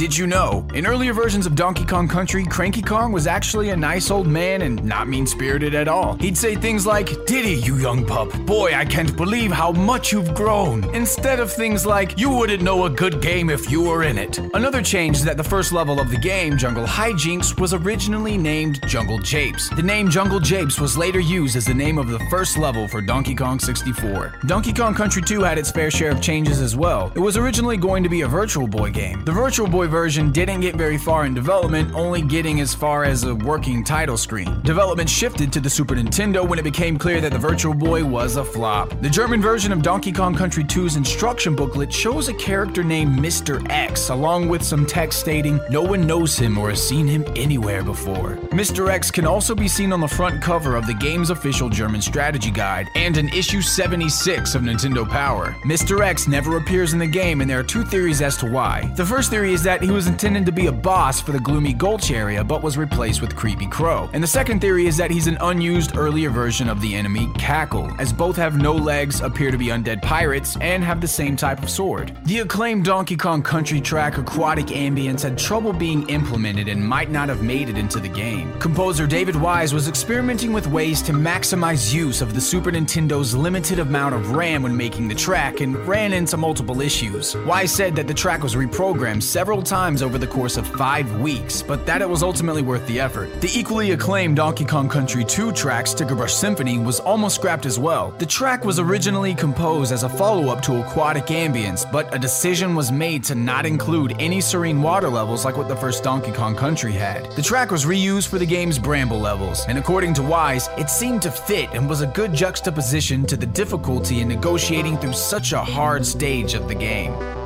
Did you know? In earlier versions of Donkey Kong Country, Cranky Kong was actually a nice old man and not mean spirited at all. He'd say things like, Diddy, you young pup, boy, I can't believe how much you've grown, instead of things like, You wouldn't know a good game if you were in it. Another change is that the first level of the game, Jungle Hijinks, was originally named Jungle Japes. The name Jungle Japes was later used as the name of the first level for Donkey Kong 64. Donkey Kong Country 2 had its fair share of changes as well. It was originally going to be a Virtual Boy game. The Virtual Boy version didn't get very far in development, only getting as far as a working title screen. Development shifted to the Super Nintendo when it became clear that the Virtual Boy was a flop. The German version of Donkey Kong Country 2's instruction booklet shows a character named Mr. X, along with some text stating, No one knows him or has seen him anywhere before. Mr. X can also be seen on the front cover of the game's official German strategy guide and in issue 76 of Nintendo Power. Mr. X never appears in the game, and there are two theories as to why. The first theory is that he was intended to be a boss for the Gloomy Gulch area, but was replaced with Kreepy Krow. And the second theory is that he's an unused earlier version of the enemy Kackle, as both have no legs, appear to be undead pirates, and have the same type of sword. The acclaimed Donkey Kong Country track Aquatic Ambience had trouble being implemented and might not have made it into the game. Composer David Wise was experimenting with ways to maximize use of the Super Nintendo's limited amount of RAM when making the track and ran into multiple issues. Wise said that the track was reprogrammed several times over the course of five weeks, but that it was ultimately worth the effort. The equally acclaimed Donkey Kong Country 2 track Stickerbush Symphony was almost scrapped as well. The track was originally composed as a follow up to Aquatic Ambience, but a decision was made to not include any serene water levels like what the first Donkey Kong Country had. The track was reused for the game's Bramble levels, and according to Wise, it seemed to fit and was a good juxtaposition to the difficulty in negotiating through such a hard stage of the game.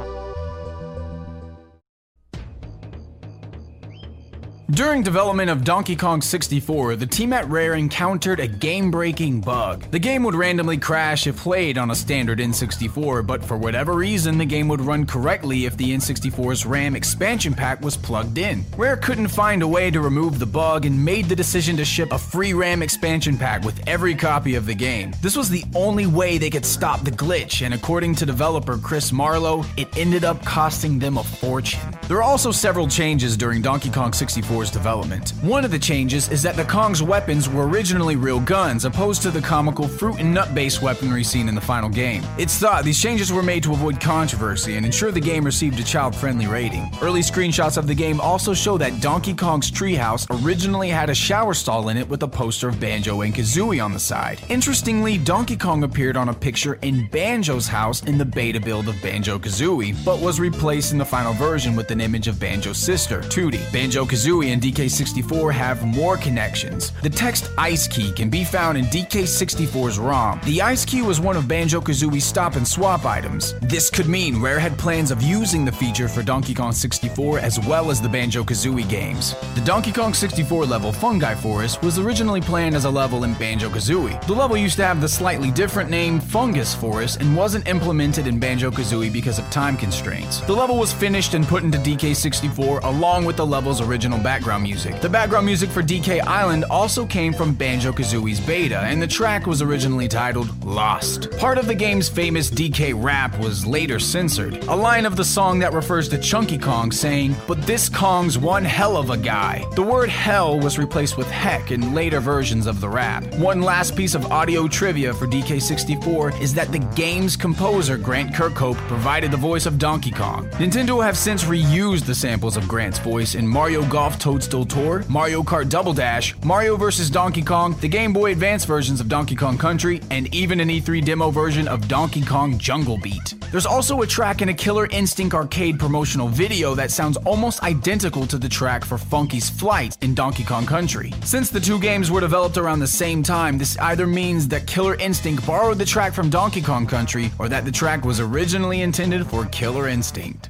During development of Donkey Kong 64, the team at Rare encountered a game breaking bug. The game would randomly crash if played on a standard N64, but for whatever reason, the game would run correctly if the N64's RAM expansion pack was plugged in. Rare couldn't find a way to remove the bug and made the decision to ship a free RAM expansion pack with every copy of the game. This was the only way they could stop the glitch, and according to developer Chris Marlow, it ended up costing them a fortune. There are also several changes during Donkey Kong 64's development. One of the changes is that the Kong's weapons were originally real guns, opposed to the comical fruit and nut based weaponry seen in the final game. It's thought these changes were made to avoid controversy and ensure the game received a child friendly rating. Early screenshots of the game also show that Donkey Kong's treehouse originally had a shower stall in it with a poster of Banjo and Kazooie on the side. Interestingly, Donkey Kong appeared on a picture in Banjo's house in the beta build of Banjo Kazooie, but was replaced in the final version with an image of Banjo's sister, Tooty. Banjo Kazooie and DK64 have more connections. The text Ice Key can be found in DK64's ROM. The Ice Key was one of Banjo Kazooie's stop and swap items. This could mean Rare had plans of using the feature for Donkey Kong 64 as well as the Banjo Kazooie games. The Donkey Kong 64 level Fungi Forest was originally planned as a level in Banjo Kazooie. The level used to have the slightly different name Fungus Forest and wasn't implemented in Banjo Kazooie because of time constraints. The level was finished and put into DK64 along with the level's original background music. The background music for DK Island also came from Banjo Kazooie's beta, and the track was originally titled Lost. Part of the game's famous DK rap was later censored, a line of the song that refers to Chunky Kong saying, But this Kong's one hell of a guy. The word hell was replaced with heck in later versions of the rap. One last piece of audio trivia for DK64 is that the game's composer, Grant Kirkhope, provided the voice of Donkey Kong. Nintendo have since reused the samples of Grant's voice in Mario Golf Toadstool Tour, Mario Kart Double Dash, Mario vs. Donkey Kong, the Game Boy Advance versions of Donkey Kong Country, and even an E3 demo version of Donkey Kong Jungle Beat. There's also a track in a Killer Instinct arcade promotional video that sounds almost identical to the track for Funky's Flight in Donkey Kong Country. Since the two games were developed around the same time, this either means that Killer Instinct borrowed the track from Donkey Kong Country or that the track was originally intended for Killer Instinct.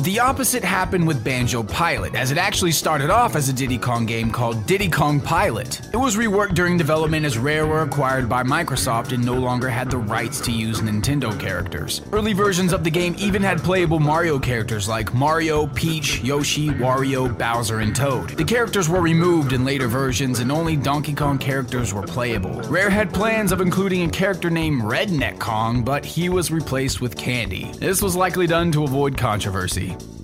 The opposite happened with Banjo Pilot, as it actually started off as a Diddy Kong game called Diddy Kong Pilot. It was reworked during development as Rare were acquired by Microsoft and no longer had the rights to use Nintendo characters. Early versions of the game even had playable Mario characters like Mario, Peach, Yoshi, Wario, Bowser, and Toad. The characters were removed in later versions and only Donkey Kong characters were playable. Rare had plans of including a character named Redneck Kong, but he was replaced with Candy. This was likely done to avoid controversy. City.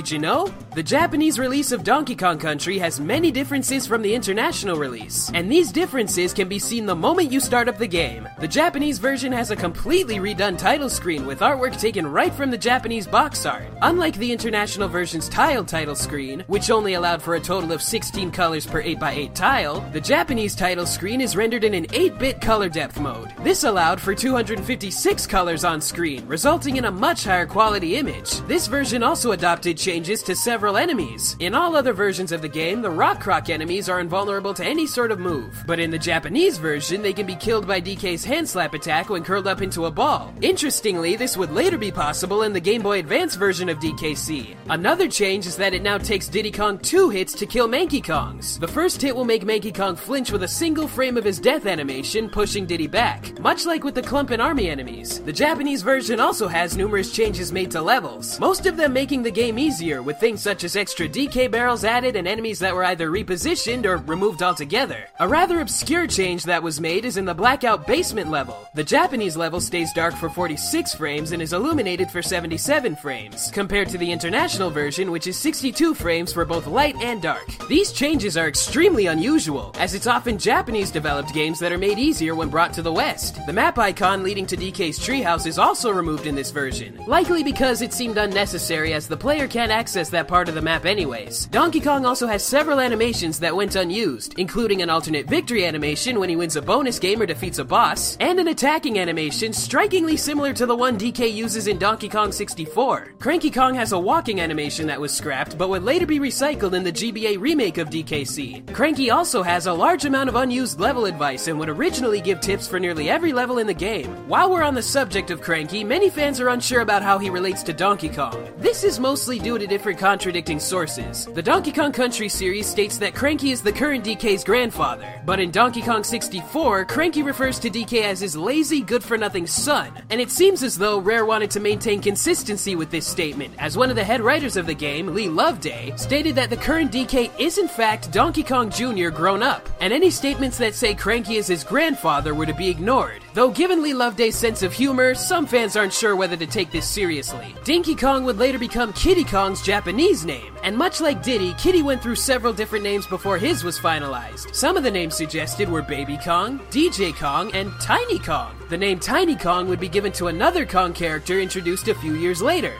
Did you know? The Japanese release of Donkey Kong Country has many differences from the international release, and these differences can be seen the moment you start up the game. The Japanese version has a completely redone title screen with artwork taken right from the Japanese box art. Unlike the international version's tiled title screen, which only allowed for a total of 16 colors per 8x8 tile, the Japanese title screen is rendered in an 8-bit color depth mode. This allowed for 256 colors on screen, resulting in a much higher quality image. This version also adopted changes to several enemies. In all other versions of the game, the Rockkroc enemies are invulnerable to any sort of move, but in the Japanese version, they can be killed by DK's hand slap attack when curled up into a ball. Interestingly, this would later be possible in the Game Boy Advance version of DKC. Another change is that it now takes Diddy Kong two hits to kill Manky Kongs. The first hit will make Manky Kong flinch with a single frame of his death animation, pushing Diddy back. Much like with the Klump and Army enemies, the Japanese version also has numerous changes made to levels, most of them making the game easier with things such as extra DK barrels added and enemies that were either repositioned or removed altogether. A rather obscure change that was made is in the blackout basement level. The Japanese level stays dark for 46 frames and is illuminated for 77 frames, compared to the international version, which is 62 frames for both light and dark. These changes are extremely unusual, as it's often Japanese developed games that are made easier when brought to the West. The map icon leading to DK's treehouse is also removed in this version, likely because it seemed unnecessary as the player can't access that part of the map anyways. Donkey Kong also has several animations that went unused, including an alternate victory animation when he wins a bonus game or defeats a boss, and an attacking animation strikingly similar to the one DK uses in Donkey Kong 64. Cranky Kong has a walking animation that was scrapped but would later be recycled in the GBA remake of DKC. Cranky also has a large amount of unused level advice and would originally give tips for nearly every level in the game. While we're on the subject of Cranky, many fans are unsure about how he relates to Donkey Kong. This is mostly due to different contradicting sources. The Donkey Kong Country series states that Cranky is the current DK's grandfather, but in Donkey Kong 64, Cranky refers to DK as his lazy, good for nothing son. And it seems as though Rare wanted to maintain consistency with this statement, as one of the head writers of the game, Lee Loveday, stated that the current DK is in fact Donkey Kong Jr. grown up, and any statements that say Cranky is his grandfather were to be ignored. Though given Lee Loveday's sense of humor, some fans aren't sure whether to take this seriously. Dinky Kong would later become Kiddy Kong's Japanese name, and much like Diddy, Kiddy went through several different names before his was finalized. Some of the names suggested were Baby Kong, DJ Kong, and Tiny Kong. The name Tiny Kong would be given to another Kong character introduced a few years later.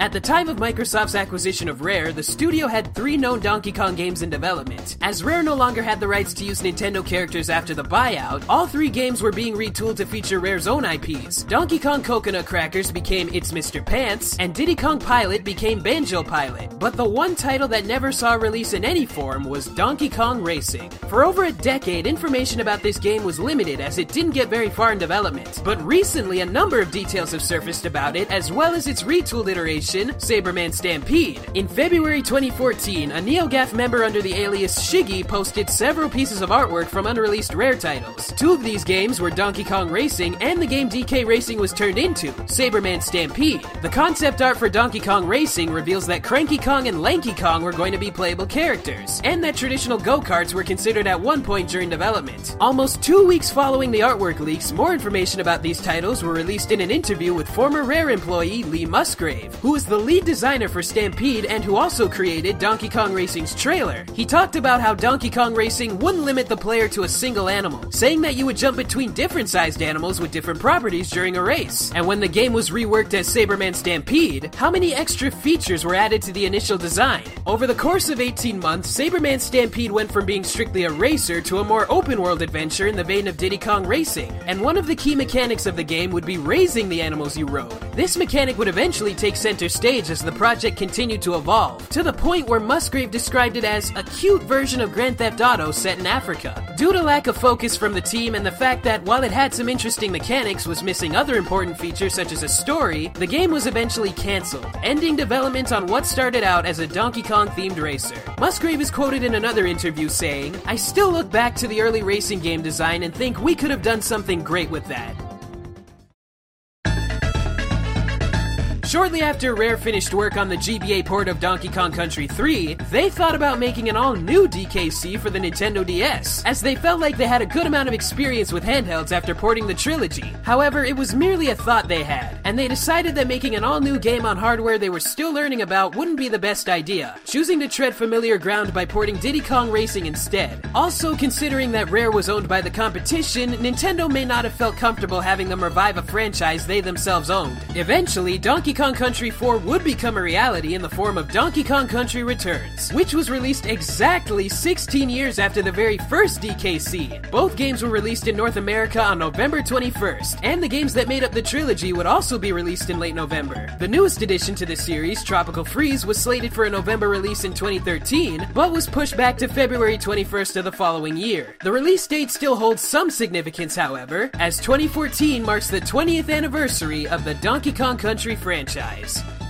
At the time of Microsoft's acquisition of Rare, the studio had three known Donkey Kong games in development. As Rare no longer had the rights to use Nintendo characters after the buyout, all three games were being retooled to feature Rare's own IPs. Donkey Kong Coconut Crackers became It's Mr. Pants, and Diddy Kong Pilot became Banjo Pilot. But the one title that never saw release in any form was Donkey Kong Racing. For over a decade, information about this game was limited as it didn't get very far in development. But recently, a number of details have surfaced about it, as well as its retooled iteration Sabreman Stampede. In February 2014, a NeoGAF member under the alias Shiggy posted several pieces of artwork from unreleased Rare titles. Two of these games were Donkey Kong Racing and the game DK Racing was turned into, Sabreman Stampede. The concept art for Donkey Kong Racing reveals that Cranky Kong and Lanky Kong were going to be playable characters, and that traditional go-karts were considered at one point during development. Almost two weeks following the artwork leaks, more information about these titles were released in an interview with former Rare employee Lee Musgrave, who was the lead designer for Stampede and who also created Donkey Kong Racing's trailer. He talked about how Donkey Kong Racing wouldn't limit the player to a single animal, saying that you would jump between different sized animals with different properties during a race. And when the game was reworked as Sabreman Stampede, how many extra features were added to the initial design? Over the course of 18 months, Sabreman Stampede went from being strictly a racer to a more open world adventure in the vein of Diddy Kong Racing. And one of the key mechanics of the game would be raising the animals you rode. This mechanic would eventually take center stage as the project continued to evolve, to the point where Musgrave described it as a cute version of Grand Theft Auto set in Africa. Due to lack of focus from the team and the fact that while it had some interesting mechanics, was missing other important features such as a story, the game was eventually cancelled, ending development on what started out as a Donkey Kong themed racer. Musgrave is quoted in another interview saying, I still look back to the early racing game design and think we could have done something great with that. Shortly after Rare finished work on the GBA port of Donkey Kong Country 3, they thought about making an all new DKC for the Nintendo DS, as they felt like they had a good amount of experience with handhelds after porting the trilogy. However, it was merely a thought they had, and they decided that making an all new game on hardware they were still learning about wouldn't be the best idea, choosing to tread familiar ground by porting Diddy Kong Racing instead. Also, considering that Rare was owned by the competition, Nintendo may not have felt comfortable having them revive a franchise they themselves owned. Eventually, Donkey Kong Country 4 would become a reality in the form of Donkey Kong Country Returns, which was released exactly 16 years after the very first DKC. Both games were released in North America on November 21st, and the games that made up the trilogy would also be released in late November. The newest addition to the series, Tropical Freeze, was slated for a November release in 2013, but was pushed back to February 21st of the following year. The release date still holds some significance, however, as 2014 marks the 20th anniversary of the Donkey Kong Country franchise franchise.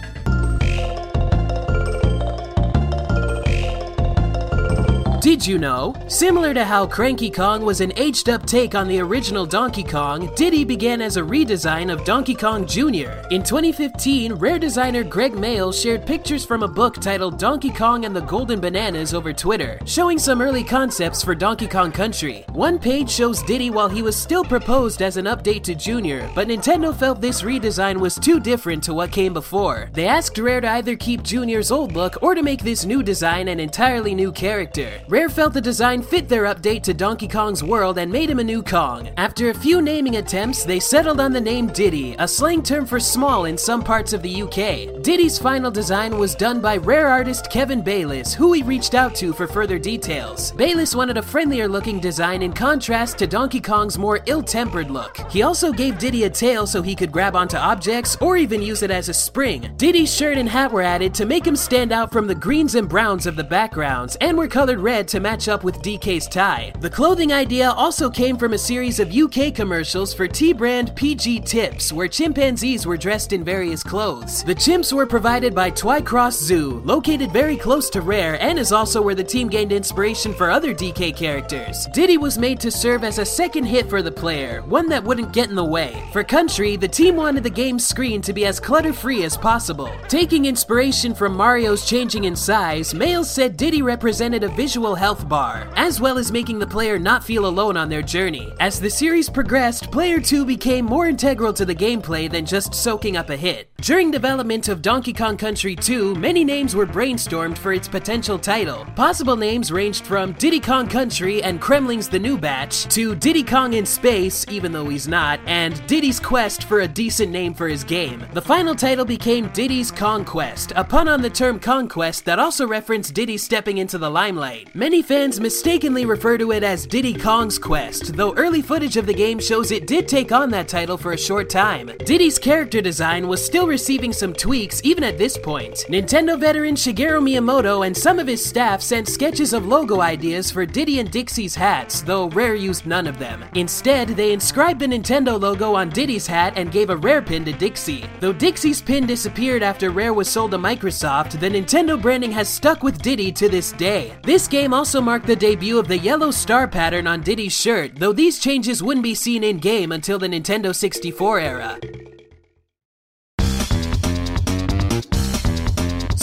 Did you know? Similar to how Cranky Kong was an aged up take on the original Donkey Kong, Diddy began as a redesign of Donkey Kong Jr. In 2015, Rare designer Gregg Mayles shared pictures from a book titled Donkey Kong and the Golden Bananas over Twitter, showing some early concepts for Donkey Kong Country. One page shows Diddy while he was still proposed as an update to Jr., but Nintendo felt this redesign was too different to what came before. They asked Rare to either keep Jr.'s old look or to make this new design an entirely new character. Rare felt the design fit their update to Donkey Kong's world and made him a new Kong. After a few naming attempts, they settled on the name Diddy, a slang term for small in some parts of the UK. Diddy's final design was done by Rare artist Kevin Bayliss, who we reached out to for further details. Bayliss wanted a friendlier looking design in contrast to Donkey Kong's more ill tempered look. He also gave Diddy a tail so he could grab onto objects or even use it as a spring. Diddy's shirt and hat were added to make him stand out from the greens and browns of the backgrounds and were colored red to match up with DK's tie. The clothing idea also came from a series of UK commercials for tea brand PG Tips, where chimpanzees were dressed in various clothes. The chimps were provided by Twycross Zoo, located very close to Rare, and is also where the team gained inspiration for other DK characters. Diddy was made to serve as a second hit for the player, one that wouldn't get in the way. For Country, the team wanted the game's screen to be as clutter free as possible. Taking inspiration from Mario's changing in size, Mayles said Diddy represented a visual health bar, as well as making the player not feel alone on their journey. As the series progressed, Player 2 became more integral to the gameplay than just soaking up a hit. During development of Donkey Kong Country 2, many names were brainstormed for its potential title. Possible names ranged from Diddy Kong Country and Kremling's The New Batch to Diddy Kong in Space, even though he's not, and Diddy's Quest for a decent name for his game. The final title became Diddy's Kong Quest, a pun on the term conquest that also referenced Diddy stepping into the limelight. Many fans mistakenly refer to it as Diddy Kong's Quest, though early footage of the game shows it did take on that title for a short time. Diddy's character design was still receiving some tweaks even at this point. Nintendo veteran Shigeru Miyamoto and some of his staff sent sketches of logo ideas for Diddy and Dixie's hats, though Rare used none of them. Instead, they inscribed the Nintendo logo on Diddy's hat and gave a Rare pin to Dixie. Though Dixie's pin disappeared after Rare was sold to Microsoft, the Nintendo branding has stuck with Diddy to this day. This game also marked the debut of the yellow star pattern on Diddy's shirt, though these changes wouldn't be seen in game until the Nintendo 64 era.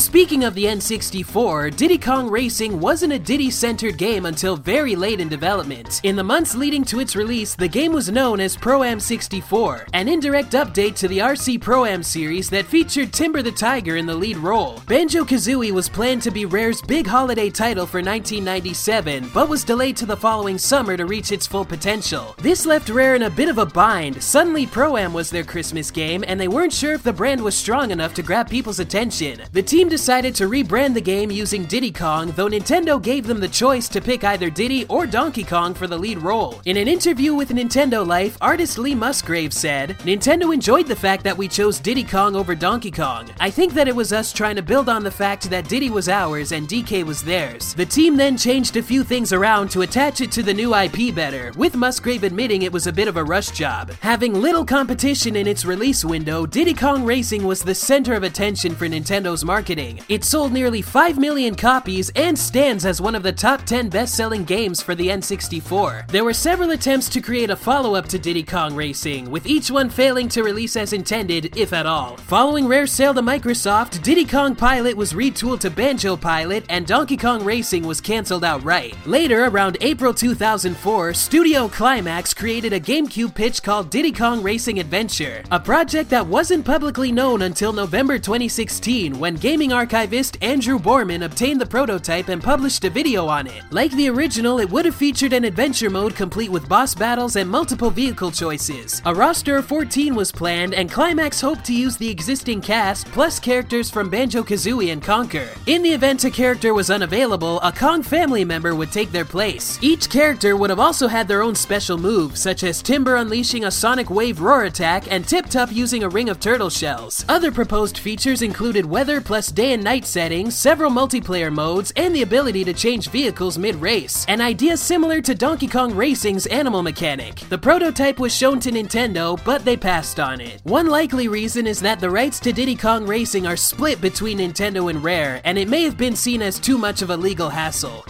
Speaking of the N64, Diddy Kong Racing wasn't a Diddy centered game until very late in development. In the months leading to its release, the game was known as Pro Am 64, an indirect update to the RC Pro Am series that featured Timber the Tiger in the lead role. Banjo Kazooie was planned to be Rare's big holiday title for 1997, but was delayed to the following summer to reach its full potential. This left Rare in a bit of a bind. Suddenly, Pro Am was their Christmas game, and they weren't sure if the brand was strong enough to grab people's attention. The team decided to rebrand the game using Diddy Kong, though Nintendo gave them the choice to pick either Diddy or Donkey Kong for the lead role. In an interview with Nintendo Life, artist Lee Musgrave said, Nintendo enjoyed the fact that we chose Diddy Kong over Donkey Kong. I think that it was us trying to build on the fact that Diddy was ours and DK was theirs. The team then changed a few things around to attach it to the new IP better, with Musgrave admitting it was a bit of a rush job. Having little competition in its release window, Diddy Kong Racing was the center of attention for Nintendo's marketing. It sold nearly 5 million copies and stands as one of the top 10 best selling games for the N64. There were several attempts to create a follow up to Diddy Kong Racing, with each one failing to release as intended, if at all. Following Rare's sale to Microsoft, Diddy Kong Pilot was retooled to Banjo Pilot, and Donkey Kong Racing was cancelled outright. Later, around April 2004, Studio Climax created a GameCube pitch called Diddy Kong Racing Adventure, a project that wasn't publicly known until November 2016 when gaming archivist Andrew Borman obtained the prototype and published a video on it. Like the original, it would have featured an adventure mode complete with boss battles and multiple vehicle choices. A roster of 14 was planned, and Climax hoped to use the existing cast plus characters from Banjo Kazooie and Conker. In the event a character was unavailable, a Kong family member would take their place. Each character would have also had their own special move, such as Timber unleashing a Sonic Wave roar attack and Tiptup using a ring of turtle shells. Other proposed features included weather plus day and night settings, several multiplayer modes, and the ability to change vehicles mid race, an idea similar to Donkey Kong Racing's animal mechanic. The prototype was shown to Nintendo, but they passed on it. One likely reason is that the rights to Diddy Kong Racing are split between Nintendo and Rare, and it may have been seen as too much of a legal hassle.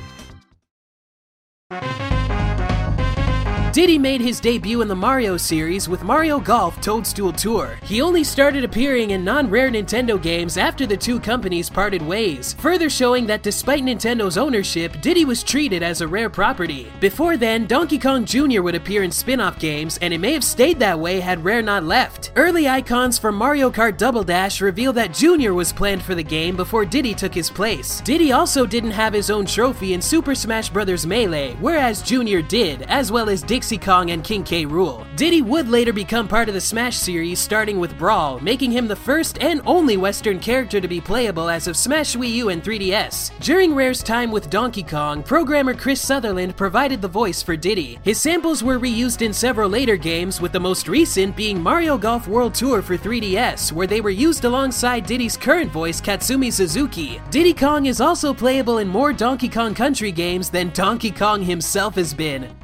Diddy made his debut in the Mario series with Mario Golf Toadstool Tour. He only started appearing in non-rare Nintendo games after the two companies parted ways, further showing that despite Nintendo's ownership, Diddy was treated as a rare property. Before then, Donkey Kong Jr. would appear in spin-off games, and it may have stayed that way had Rare not left. Early icons from Mario Kart Double Dash reveal that Jr. was planned for the game before Diddy took his place. Diddy also didn't have his own trophy in Super Smash Bros. Melee, whereas Jr. did, as well as Dixie Dixie Kong and King K. Rool. Diddy would later become part of the Smash series, starting with Brawl, making him the first and only Western character to be playable as of Smash Wii U and 3DS. During Rare's time with Donkey Kong, programmer Chris Sutherland provided the voice for Diddy. His samples were reused in several later games, with the most recent being Mario Golf World Tour for 3DS, where they were used alongside Diddy's current voice, Katsumi Suzuki. Diddy Kong is also playable in more Donkey Kong Country games than Donkey Kong himself has been.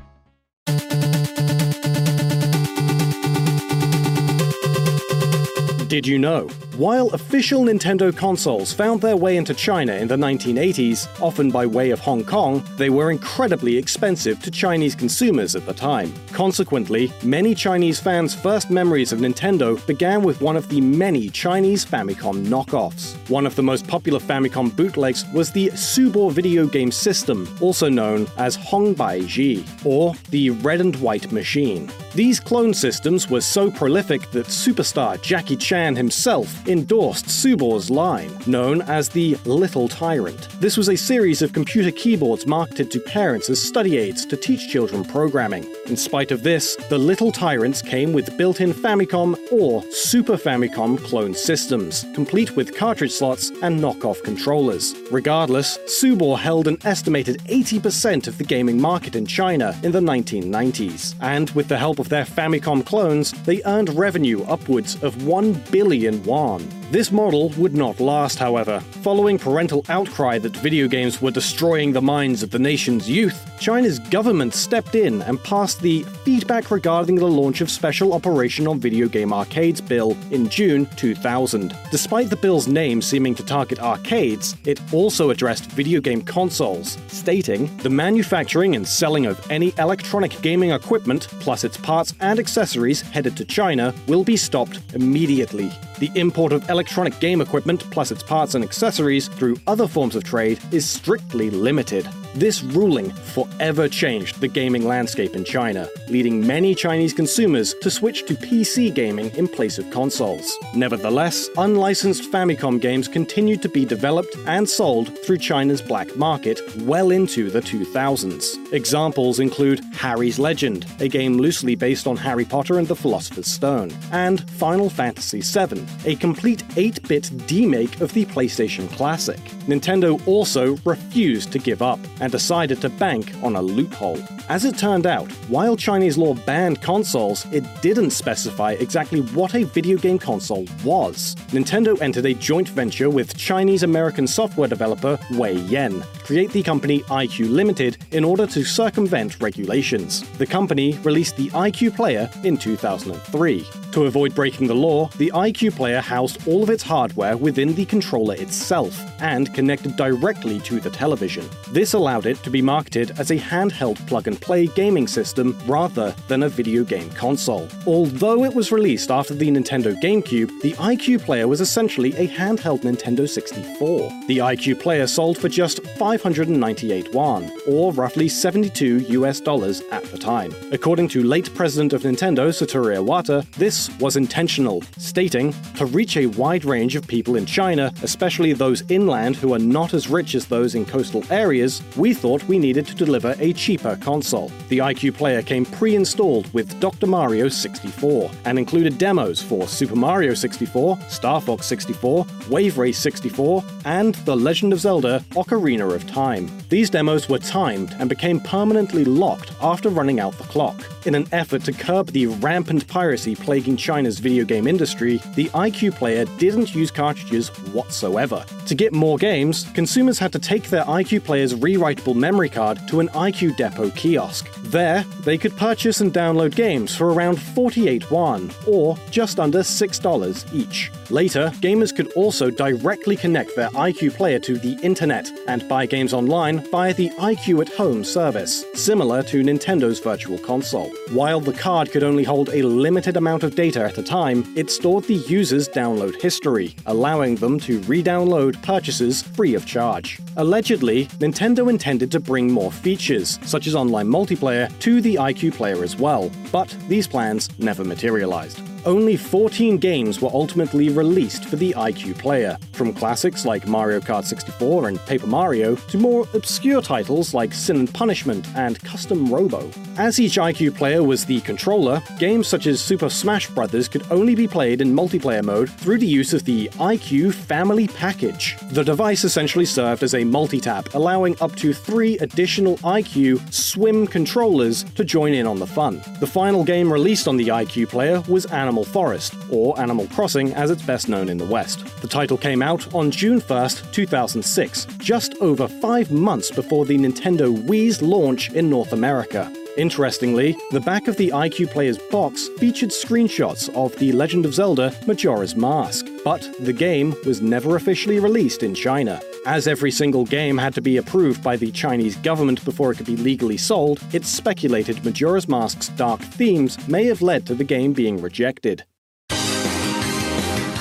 Did you know? While official Nintendo consoles found their way into China in the 1980s, often by way of Hong Kong, they were incredibly expensive to Chinese consumers at the time. Consequently, many Chinese fans' first memories of Nintendo began with one of the many Chinese Famicom knockoffs. One of the most popular Famicom bootlegs was the Subor video game system, also known as Hongbai Ji, or the Red and White Machine. These clone systems were so prolific that superstar Jackie Chan himself endorsed Subor's line, known as the Little Tyrant. This was a series of computer keyboards marketed to parents as study aids to teach children programming. In spite of this, the Little Tyrants came with built in Famicom or Super Famicom clone systems, complete with cartridge slots and knockoff controllers. Regardless, Subor held an estimated 80% of the gaming market in China in the 1990s, and with the help of their Famicom clones, they earned revenue upwards of 1 billion won on. This model would not last, however. Following parental outcry that video games were destroying the minds of the nation's youth, China's government stepped in and passed the Feedback Regarding the Launch of Special Operation on Video Game Arcades Bill in June 2000. Despite the bill's name seeming to target arcades, it also addressed video game consoles, stating the manufacturing and selling of any electronic gaming equipment, plus its parts and accessories headed to China, will be stopped immediately. The import of electronic game equipment plus its parts and accessories through other forms of trade is strictly limited. This ruling forever changed the gaming landscape in China, leading many Chinese consumers to switch to PC gaming in place of consoles. Nevertheless, unlicensed Famicom games continued to be developed and sold through China's black market well into the 2000s. Examples include Harry's Legend, a game loosely based on Harry Potter and the Philosopher's Stone, and Final Fantasy VII, a complete 8 bit demake of the PlayStation Classic. Nintendo also refused to give up and decided to bank on a loophole. As it turned out, while Chinese law banned consoles, it didn't specify exactly what a video game console was. Nintendo entered a joint venture with Chinese American software developer Wei Yen to create the company iQue Limited in order to circumvent regulations. The company released the iQue Player in 2003. To avoid breaking the law, the iQue Player housed all of its hardware within the controller itself and connected directly to the television. This allowed it to be marketed as a handheld plug and play gaming system rather than a video game console. Although it was released after the Nintendo GameCube, the iQue Player was essentially a handheld Nintendo 64. The iQue Player sold for just 598 yuan, or roughly 72 US dollars at the time. According to late president of Nintendo, Satoru Iwata, this was intentional, stating, To reach a wide range of people in China, especially those inland who are not as rich as those in coastal areas, we thought we needed to deliver a cheaper console. The iQue Player came pre installed with Dr. Mario 64 and included demos for Super Mario 64, Star Fox 64, Wave Race 64, and The Legend of Zelda Ocarina of Time. These demos were timed and became permanently locked after running out the clock. In an effort to curb the rampant piracy plaguing China's video game industry, the iQue Player didn't use cartridges whatsoever. To get more games, consumers had to take their iQue Player's rewritable memory card to an iQue Depot kiosk. There, they could purchase and download games for around 48 yuan, or just under $6 each. Later, gamers could also directly connect their iQue Player to the internet and buy games online via the iQue at Home service, similar to Nintendo's Virtual Console. While the card could only hold a limited amount of data at a time, it stored the user's download history, allowing them to re download purchases free of charge. Allegedly, Nintendo intended to bring more features, such as online multiplayer, to the iQue Player as well, but these plans never materialized only 14 games were ultimately released for the iQue Player, from classics like Mario Kart 64 and Paper Mario to more obscure titles like Sin and Punishment and Custom Robo. As each iQue Player was the controller, games such as Super Smash Bros. could only be played in multiplayer mode through the use of the iQue Family Package. The device essentially served as a multi-tap, allowing up to three additional IQ Swim controllers to join in on the fun. The final game released on the iQue Player was Animal Animal Forest, or Animal Crossing as it's best known in the West. The title came out on June 1st, 2006, just over five months before the Nintendo Wii's launch in North America. Interestingly, the back of the iQue Player's box featured screenshots of The Legend of Zelda Majora's Mask, but the game was never officially released in China. As every single game had to be approved by the Chinese government before it could be legally sold, it's speculated Majora's Mask's dark themes may have led to the game being rejected.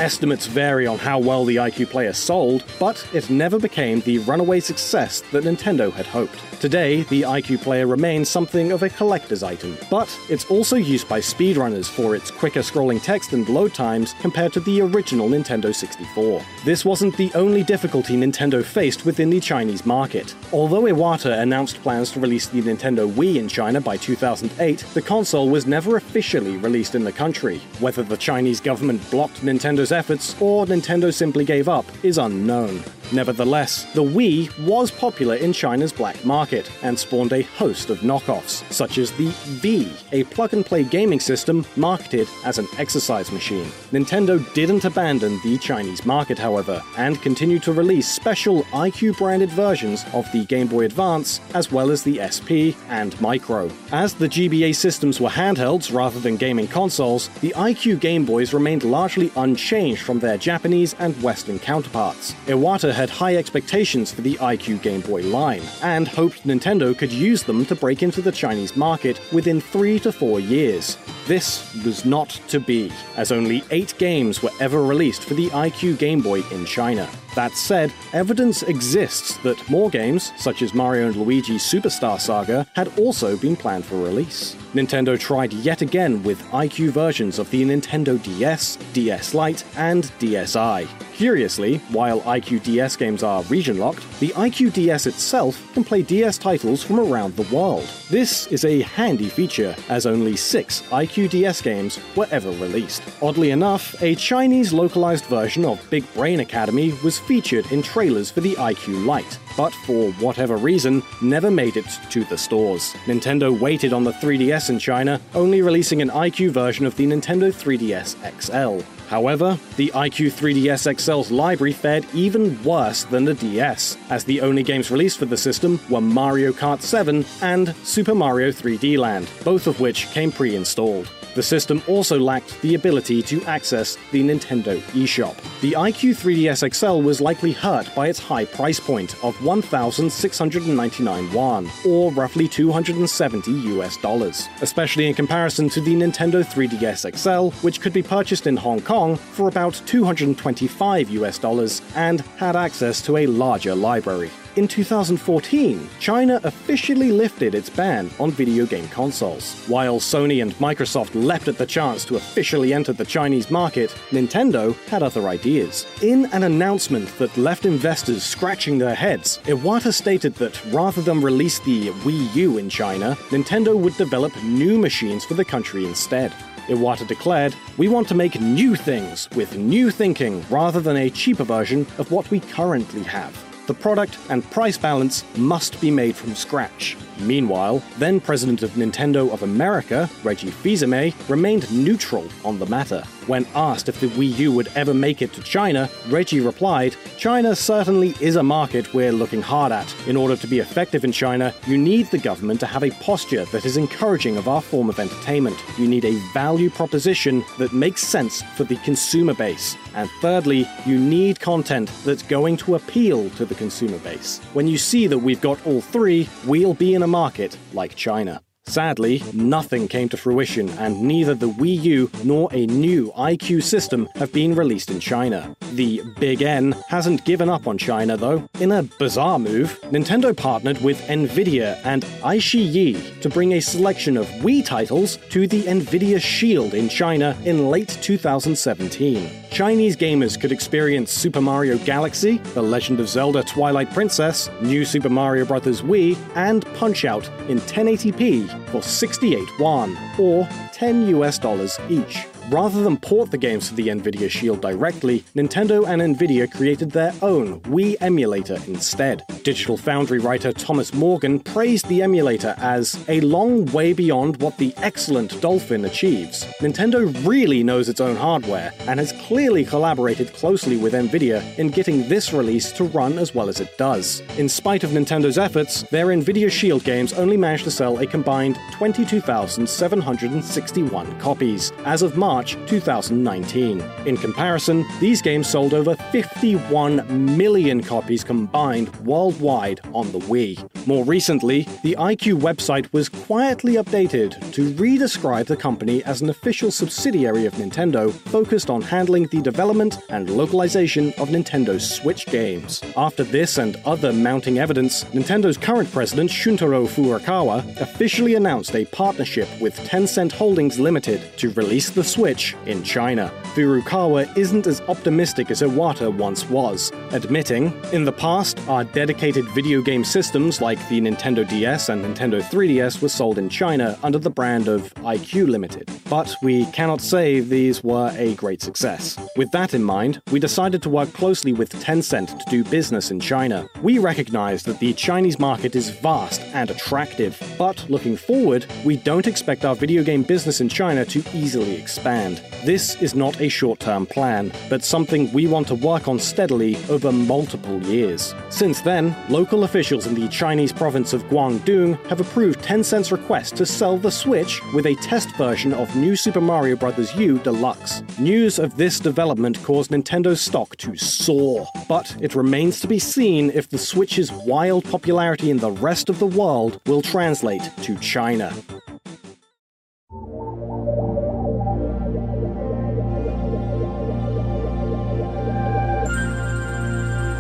Estimates vary on how well the iQue Player sold, but it never became the runaway success that Nintendo had hoped. Today, the iQue Player remains something of a collector's item, but it's also used by speedrunners for its quicker scrolling text and load times compared to the original Nintendo 64. This wasn't the only difficulty Nintendo faced within the Chinese market. Although Iwata announced plans to release the Nintendo Wii in China by 2008, the console was never officially released in the country. Whether the Chinese government blocked Nintendo's efforts or Nintendo simply gave up is unknown. Nevertheless, the Wii was popular in China's black market and spawned a host of knockoffs, such as the Vii, a plug and play gaming system marketed as an exercise machine. Nintendo didn't abandon the Chinese market, however, and continued to release special iQue branded versions of the Game Boy Advance as well as the SP and Micro. As the GBA systems were handhelds rather than gaming consoles, the iQue Game Boys remained largely unchanged from their Japanese and Western counterparts. Iwata had high expectations for the iQue Game Boy line, and hoped Nintendo could use them to break into the Chinese market within three to four years. This was not to be, as only eight games were ever released for the iQue Game Boy in China. That said, evidence exists that more games, such as Mario and Luigi Superstar Saga, had also been planned for release. Nintendo tried yet again with iQue versions of the Nintendo DS, DS Lite, and DSi. Curiously, while iQue DS games are region locked, the iQue DS itself can play DS titles from around the world. This is a handy feature, as only six iQue DS games were ever released. Oddly enough, a Chinese localized version of Big Brain Academy was featured in trailers for the iQue Lite, but for whatever reason, never made it to the stores. Nintendo waited on the 3DS in China, only releasing an iQue version of the Nintendo 3DS XL. However, the iQue 3DS XL's library fared even worse than the DS, as the only games released for the system were Mario Kart 7 and Super Mario 3D Land, both of which came pre installed. The system also lacked the ability to access the Nintendo eShop. The iQue 3DS XL was likely hurt by its high price point of 1,699 yuan, or roughly 270 US dollars, especially in comparison to the Nintendo 3DS XL, which could be purchased in Hong Kong for about 225 US dollars and had access to a larger library. In 2014, China officially lifted its ban on video game consoles. While Sony and Microsoft leapt at the chance to officially enter the Chinese market, Nintendo had other ideas. In an announcement that left investors scratching their heads, Iwata stated that rather than release the Wii U in China, Nintendo would develop new machines for the country instead. Iwata declared, We want to make new things with new thinking rather than a cheaper version of what we currently have. The product and price balance must be made from scratch. Meanwhile, then president of Nintendo of America, Reggie Fils-Aimé, remained neutral on the matter. When asked if the Wii U would ever make it to China, Reggie replied, China certainly is a market we're looking hard at. In order to be effective in China, you need the government to have a posture that is encouraging of our form of entertainment. You need a value proposition that makes sense for the consumer base. And thirdly, you need content that's going to appeal to the consumer base. When you see that we've got all three, we'll be in a market like China. Sadly, nothing came to fruition, and neither the Wii U nor a new iQue system have been released in China. The Big N hasn't given up on China, though. In a bizarre move, Nintendo partnered with Nvidia and iQIYI to bring a selection of Wii titles to the Nvidia Shield in China in late 2017. Chinese gamers could experience Super Mario Galaxy, The Legend of Zelda Twilight Princess, New Super Mario Bros. Wii, and Punch Out in 1080p for 68 yuan, or 10 US dollars each. Rather than port the games to the Nvidia Shield directly, Nintendo and Nvidia created their own Wii emulator instead. Digital Foundry writer Thomas Morgan praised the emulator as a long way beyond what the excellent Dolphin achieves. Nintendo really knows its own hardware and has clearly collaborated closely with Nvidia in getting this release to run as well as it does. In spite of Nintendo's efforts, their Nvidia Shield games only managed to sell a combined 22,761 copies as of March 2019. In comparison, these games sold over 51 million copies combined worldwide on the Wii. More recently, the iQue website was quietly updated to re-describe the company as an official subsidiary of Nintendo focused on handling the development and localization of Nintendo's Switch games. After this and other mounting evidence, Nintendo's current president Shuntaro Furukawa officially announced a partnership with Tencent Holdings Limited to release the Switch Switch in China. Furukawa isn't as optimistic as Iwata once was, admitting, In the past, our dedicated video game systems like the Nintendo DS and Nintendo 3DS were sold in China under the brand of iQue Limited. But we cannot say these were a great success. With that in mind, we decided to work closely with Tencent to do business in China. We recognize that the Chinese market is vast and attractive, but looking forward, we don't expect our video game business in China to easily expand. This is not a short term plan, but something we want to work on steadily over multiple years. Since then, local officials in the Chinese province of Guangdong have approved Tencent's request to sell the Switch with a test version of New Super Mario Bros. U Deluxe. News of this development caused Nintendo's stock to soar, but it remains to be seen if the Switch's wild popularity in the rest of the world will translate to China.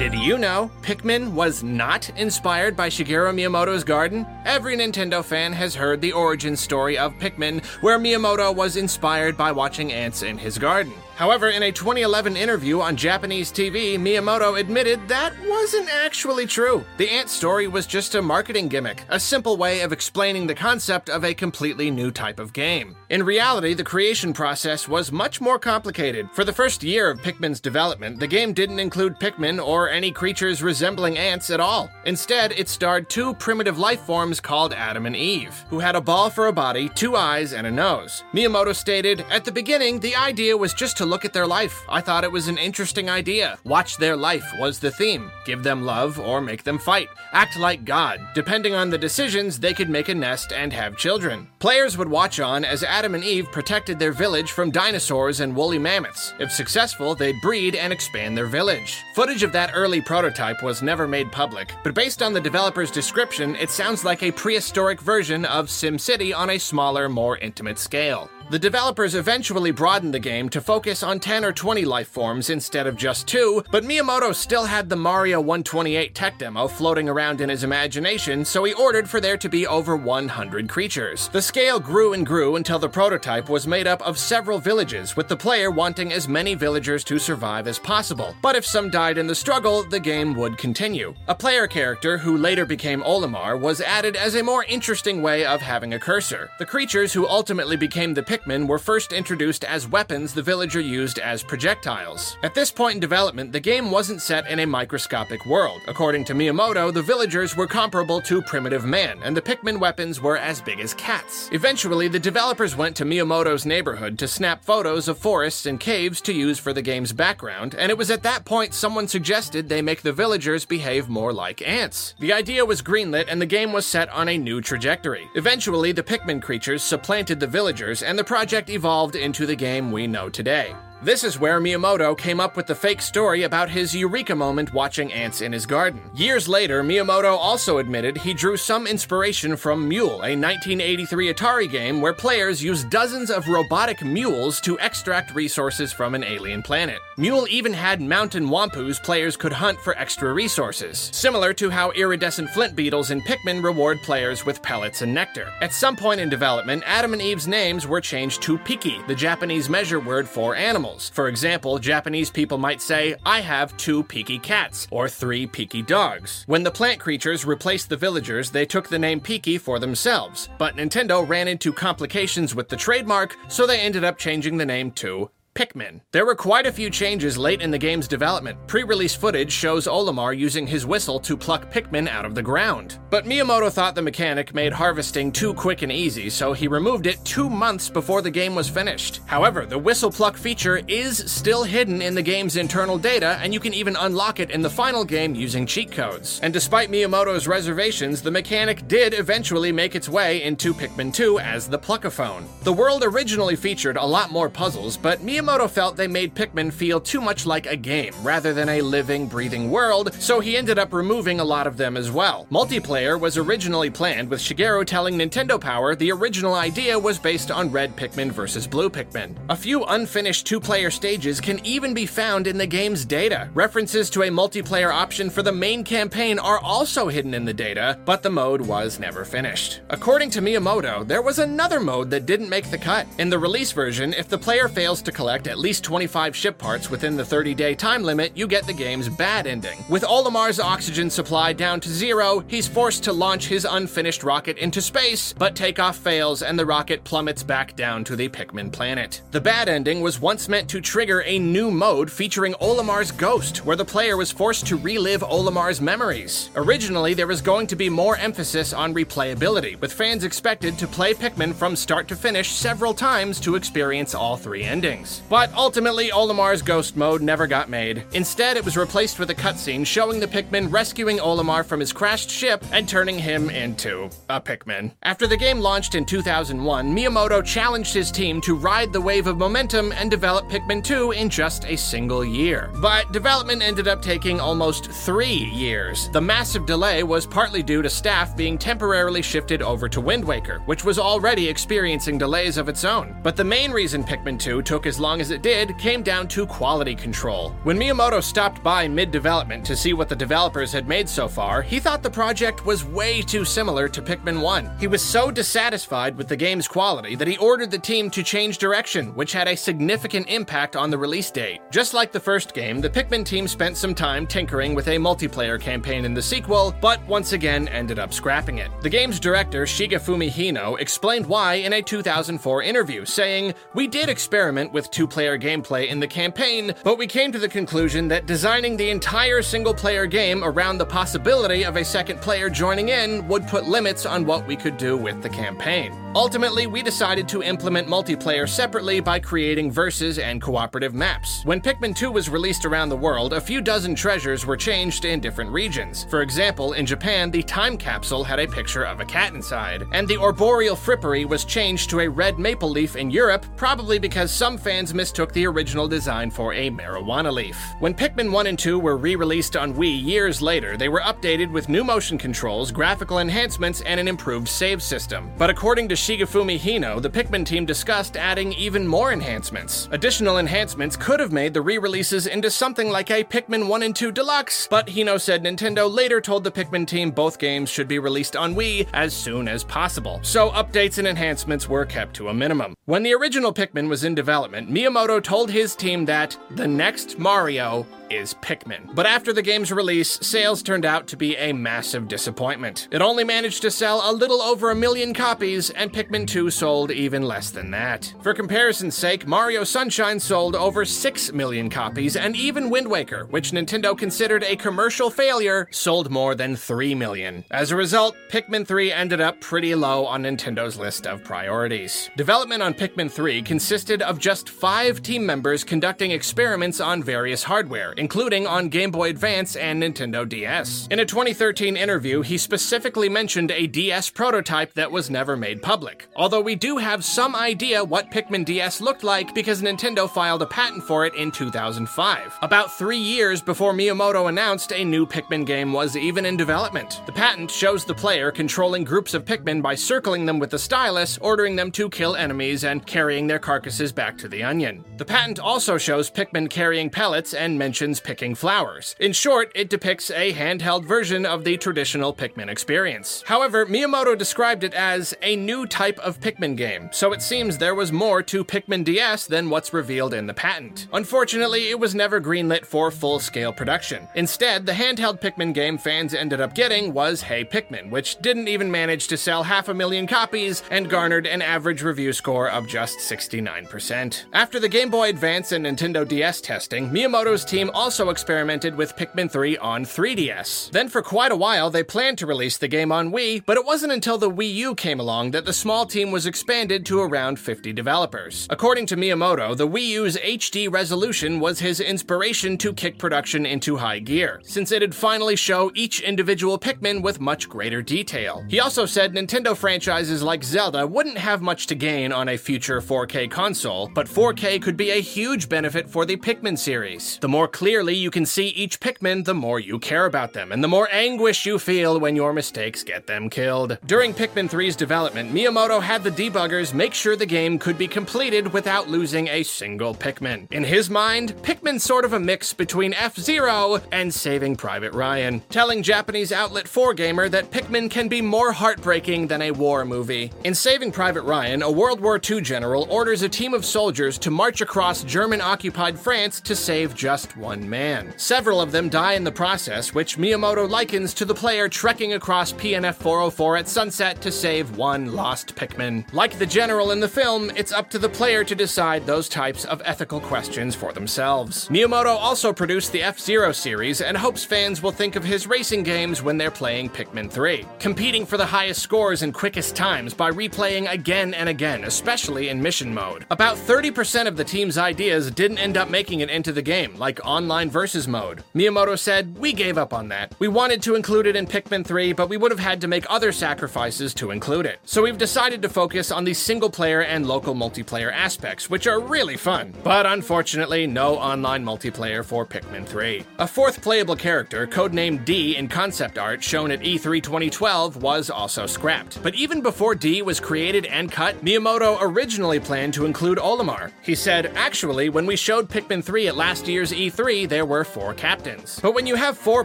Did you know Pikmin was not inspired by Shigeru Miyamoto's garden? Every Nintendo fan has heard the origin story of Pikmin, where Miyamoto was inspired by watching ants in his garden. However, in a 2011 interview on Japanese TV, Miyamoto admitted that wasn't actually true. The ant story was just a marketing gimmick, a simple way of explaining the concept of a completely new type of game. In reality, the creation process was much more complicated. For the first year of Pikmin's development, the game didn't include Pikmin or any creatures resembling ants at all. Instead, it starred two primitive life forms called Adam and Eve, who had a ball for a body, two eyes, and a nose. Miyamoto stated, At the beginning, the idea was just to look at their life. I thought it was an interesting idea. Watch their life was the theme. Give them love or make them fight. Act like God. Depending on the decisions, they could make a nest and have children. Players would watch on as Adam and Eve protected their village from dinosaurs and woolly mammoths. If successful, they'd breed and expand their village. Footage of that early prototype was never made public, but based on the developer's description, it sounds like a prehistoric version of SimCity on a smaller, more intimate scale. The developers eventually broadened the game to focus on 10 or 20 life forms instead of just two, but Miyamoto still had the Mario 128 tech demo floating around in his imagination, so he ordered for there to be over 100 creatures. The scale grew and grew until the prototype was made up of several villages, with the player wanting as many villagers to survive as possible. But if some died in the struggle, the game would continue. A player character, who later became Olimar, was added as a more interesting way of having a cursor. The creatures who ultimately became the Pikmin were first introduced as weapons the villager used as projectiles. At this point in development, the game wasn't set in a microscopic world. According to Miyamoto, the villagers were comparable to primitive man, and the Pikmin weapons were as big as cats. Eventually, the developers went to Miyamoto's neighborhood to snap photos of forests and caves to use for the game's background, and it was at that point someone suggested they make the villagers behave more like ants. The idea was greenlit, and the game was set on a new trajectory. Eventually, the Pikmin creatures supplanted the villagers, and the project evolved into the game we know today. This is where Miyamoto came up with the fake story about his eureka moment watching ants in his garden. Years later, Miyamoto also admitted he drew some inspiration from Mule, a 1983 Atari game where players use dozens of robotic mules to extract resources from an alien planet. Mule even had mountain wampus players could hunt for extra resources, similar to how iridescent flint beetles in Pikmin reward players with pellets and nectar. At some point in development, Adam and Eve's names were changed to Piki, the Japanese measure word for animals. For example, Japanese people might say, I have two piki cats, or three piki dogs. When the plant creatures replaced the villagers, they took the name Piki for themselves. But Nintendo ran into complications with the trademark, so they ended up changing the name to Pikmin. There were quite a few changes late in the game's development. Pre release footage shows Olimar using his whistle to pluck Pikmin out of the ground. But Miyamoto thought the mechanic made harvesting too quick and easy, so he removed it two months before the game was finished. However, the whistle pluck feature is still hidden in the game's internal data, and you can even unlock it in the final game using cheat codes. And despite Miyamoto's reservations, the mechanic did eventually make its way into Pikmin 2 as the Pluckaphone. The world originally featured a lot more puzzles, but Miyamoto Miyamoto felt they made Pikmin feel too much like a game rather than a living, breathing world, so he ended up removing a lot of them as well. Multiplayer was originally planned with Shigeru telling Nintendo Power the original idea was based on Red Pikmin versus Blue Pikmin. A few unfinished two player stages can even be found in the game's data. References to a multiplayer option for the main campaign are also hidden in the data, but the mode was never finished. According to Miyamoto, there was another mode that didn't make the cut. In the release version, if the player fails to collect collect at least 25 ship parts within the 30 day time limit, you get the game's bad ending. With Olimar's oxygen supply down to zero, he's forced to launch his unfinished rocket into space, but takeoff fails and the rocket plummets back down to the Pikmin planet. The bad ending was once meant to trigger a new mode featuring Olimar's ghost, where the player was forced to relive Olimar's memories. Originally, there was going to be more emphasis on replayability, with fans expected to play Pikmin from start to finish several times to experience all three endings. But ultimately, Olimar's ghost mode never got made. Instead, it was replaced with a cutscene showing the Pikmin rescuing Olimar from his crashed ship and turning him into a Pikmin. After the game launched in 2001, Miyamoto challenged his team to ride the wave of momentum and develop Pikmin 2 in just a single year. But development ended up taking almost three years. The massive delay was partly due to staff being temporarily shifted over to Wind Waker, which was already experiencing delays of its own. But the main reason Pikmin 2 took as long as it did came down to quality control. When Miyamoto stopped by mid development to see what the developers had made so far, he thought the project was way too similar to Pikmin 1. He was so dissatisfied with the game's quality that he ordered the team to change direction, which had a significant impact on the release date. Just like the first game, the Pikmin team spent some time tinkering with a multiplayer campaign in the sequel, but once again ended up scrapping it. The game's director, Shigefumi Hino, explained why in a 2004 interview, saying, We did experiment with two player gameplay in the campaign, but we came to the conclusion that designing the entire single player game around the possibility of a second player joining in would put limits on what we could do with the campaign. Ultimately, we decided to implement multiplayer separately by creating verses and cooperative maps. When Pikmin 2 was released around the world, a few dozen treasures were changed in different regions. For example, in Japan, the time capsule had a picture of a cat inside, and the arboreal frippery was changed to a red maple leaf in Europe, probably because some fans mistook the original design for a marijuana leaf. When Pikmin 1 and 2 were re released on Wii years later, they were updated with new motion controls, graphical enhancements, and an improved save system. But according to Shigefumi Hino, the Pikmin team discussed adding even more enhancements. Additional enhancements could have made the re releases into something like a Pikmin 1 and 2 Deluxe, but Hino said Nintendo later told the Pikmin team both games should be released on Wii as soon as possible. So updates and enhancements were kept to a minimum. When the original Pikmin was in development, Miyamoto told his team that the next Mario is Pikmin. But after the game's release, sales turned out to be a massive disappointment. It only managed to sell a little over a million copies, and Pikmin 2 sold even less than that. For comparison's sake, Mario Sunshine sold over 6 million copies, and even Wind Waker, which Nintendo considered a commercial failure, sold more than 3 million. As a result, Pikmin 3 ended up pretty low on Nintendo's list of priorities. Development on Pikmin 3 consisted of just five team members conducting experiments on various hardware, including on Game Boy Advance and Nintendo DS. In a 2013 interview, he specifically mentioned a DS prototype that was never made public. Although we do have some idea what Pikmin DS looked like because Nintendo filed a patent for it in 2005, about three years before Miyamoto announced a new Pikmin game was even in development. The patent shows the player controlling groups of Pikmin by circling them with the stylus, ordering them to kill enemies, and carrying their carcasses back to the onion. The patent also shows Pikmin carrying pellets and mentions picking flowers. In short, it depicts a handheld version of the traditional Pikmin experience. However, Miyamoto described it as a new type of Pikmin game, so it seems there was more to Pikmin DS than what's revealed in the patent. Unfortunately, it was never greenlit for full scale production. Instead, the handheld Pikmin game fans ended up getting was Hey Pikmin, which didn't even manage to sell half a million copies and garnered an average review score of just 69%. After the Game Boy Advance and Nintendo DS testing, Miyamoto's team also experimented with Pikmin 3 on 3DS. Then, for quite a while, they planned to release the game on Wii, but it wasn't until the Wii U came along that the small team was expanded to around 50 developers. According to Miyamoto, the Wii U's HD resolution was his inspiration to kick production into high gear, since it'd finally show each individual Pikmin with much greater detail. He also said Nintendo franchises like Zelda wouldn't have much to gain on a future 4K console, but 4K could be a huge benefit for the Pikmin series. The more clearly you can see each Pikmin, the more you care about them, and the more anguish you feel when your mistakes get them killed. During Pikmin 3's development, Miyamoto had the debuggers make sure the game could be completed without losing a single Pikmin. In his mind, Pikmin's sort of a mix between F Zero and Saving Private Ryan, telling Japanese outlet 4Gamer that Pikmin can be more heartbreaking than a war movie. In Saving Private Ryan, a World War II general orders a team of soldiers to march across German occupied France to save just one man. Several of them die in the process, which Miyamoto likens to the player trekking across PNF 404 at sunset to save one lost Pikmin. Like the general in the film, it's up to the player to decide those types of ethical questions for themselves. Miyamoto also produced the F Zero series and hopes fans will think of his racing games when they're playing Pikmin 3, competing for the highest scores and quickest times by replaying again and again, especially in mission mode. About 30% of the team's ideas didn't end up making it into the game, like on online versus mode. Miyamoto said, We gave up on that. We wanted to include it in Pikmin 3, but we would have had to make other sacrifices to include it. So we've decided to focus on the single player and local multiplayer aspects, which are really fun. But unfortunately, no online multiplayer for Pikmin 3. A fourth playable character, codenamed D in concept art shown at E3 2012, was also scrapped. But even before D was created and cut, Miyamoto originally planned to include Olimar. He said, Actually, when we showed Pikmin 3 at last year's E3, there were four captains. But when you have four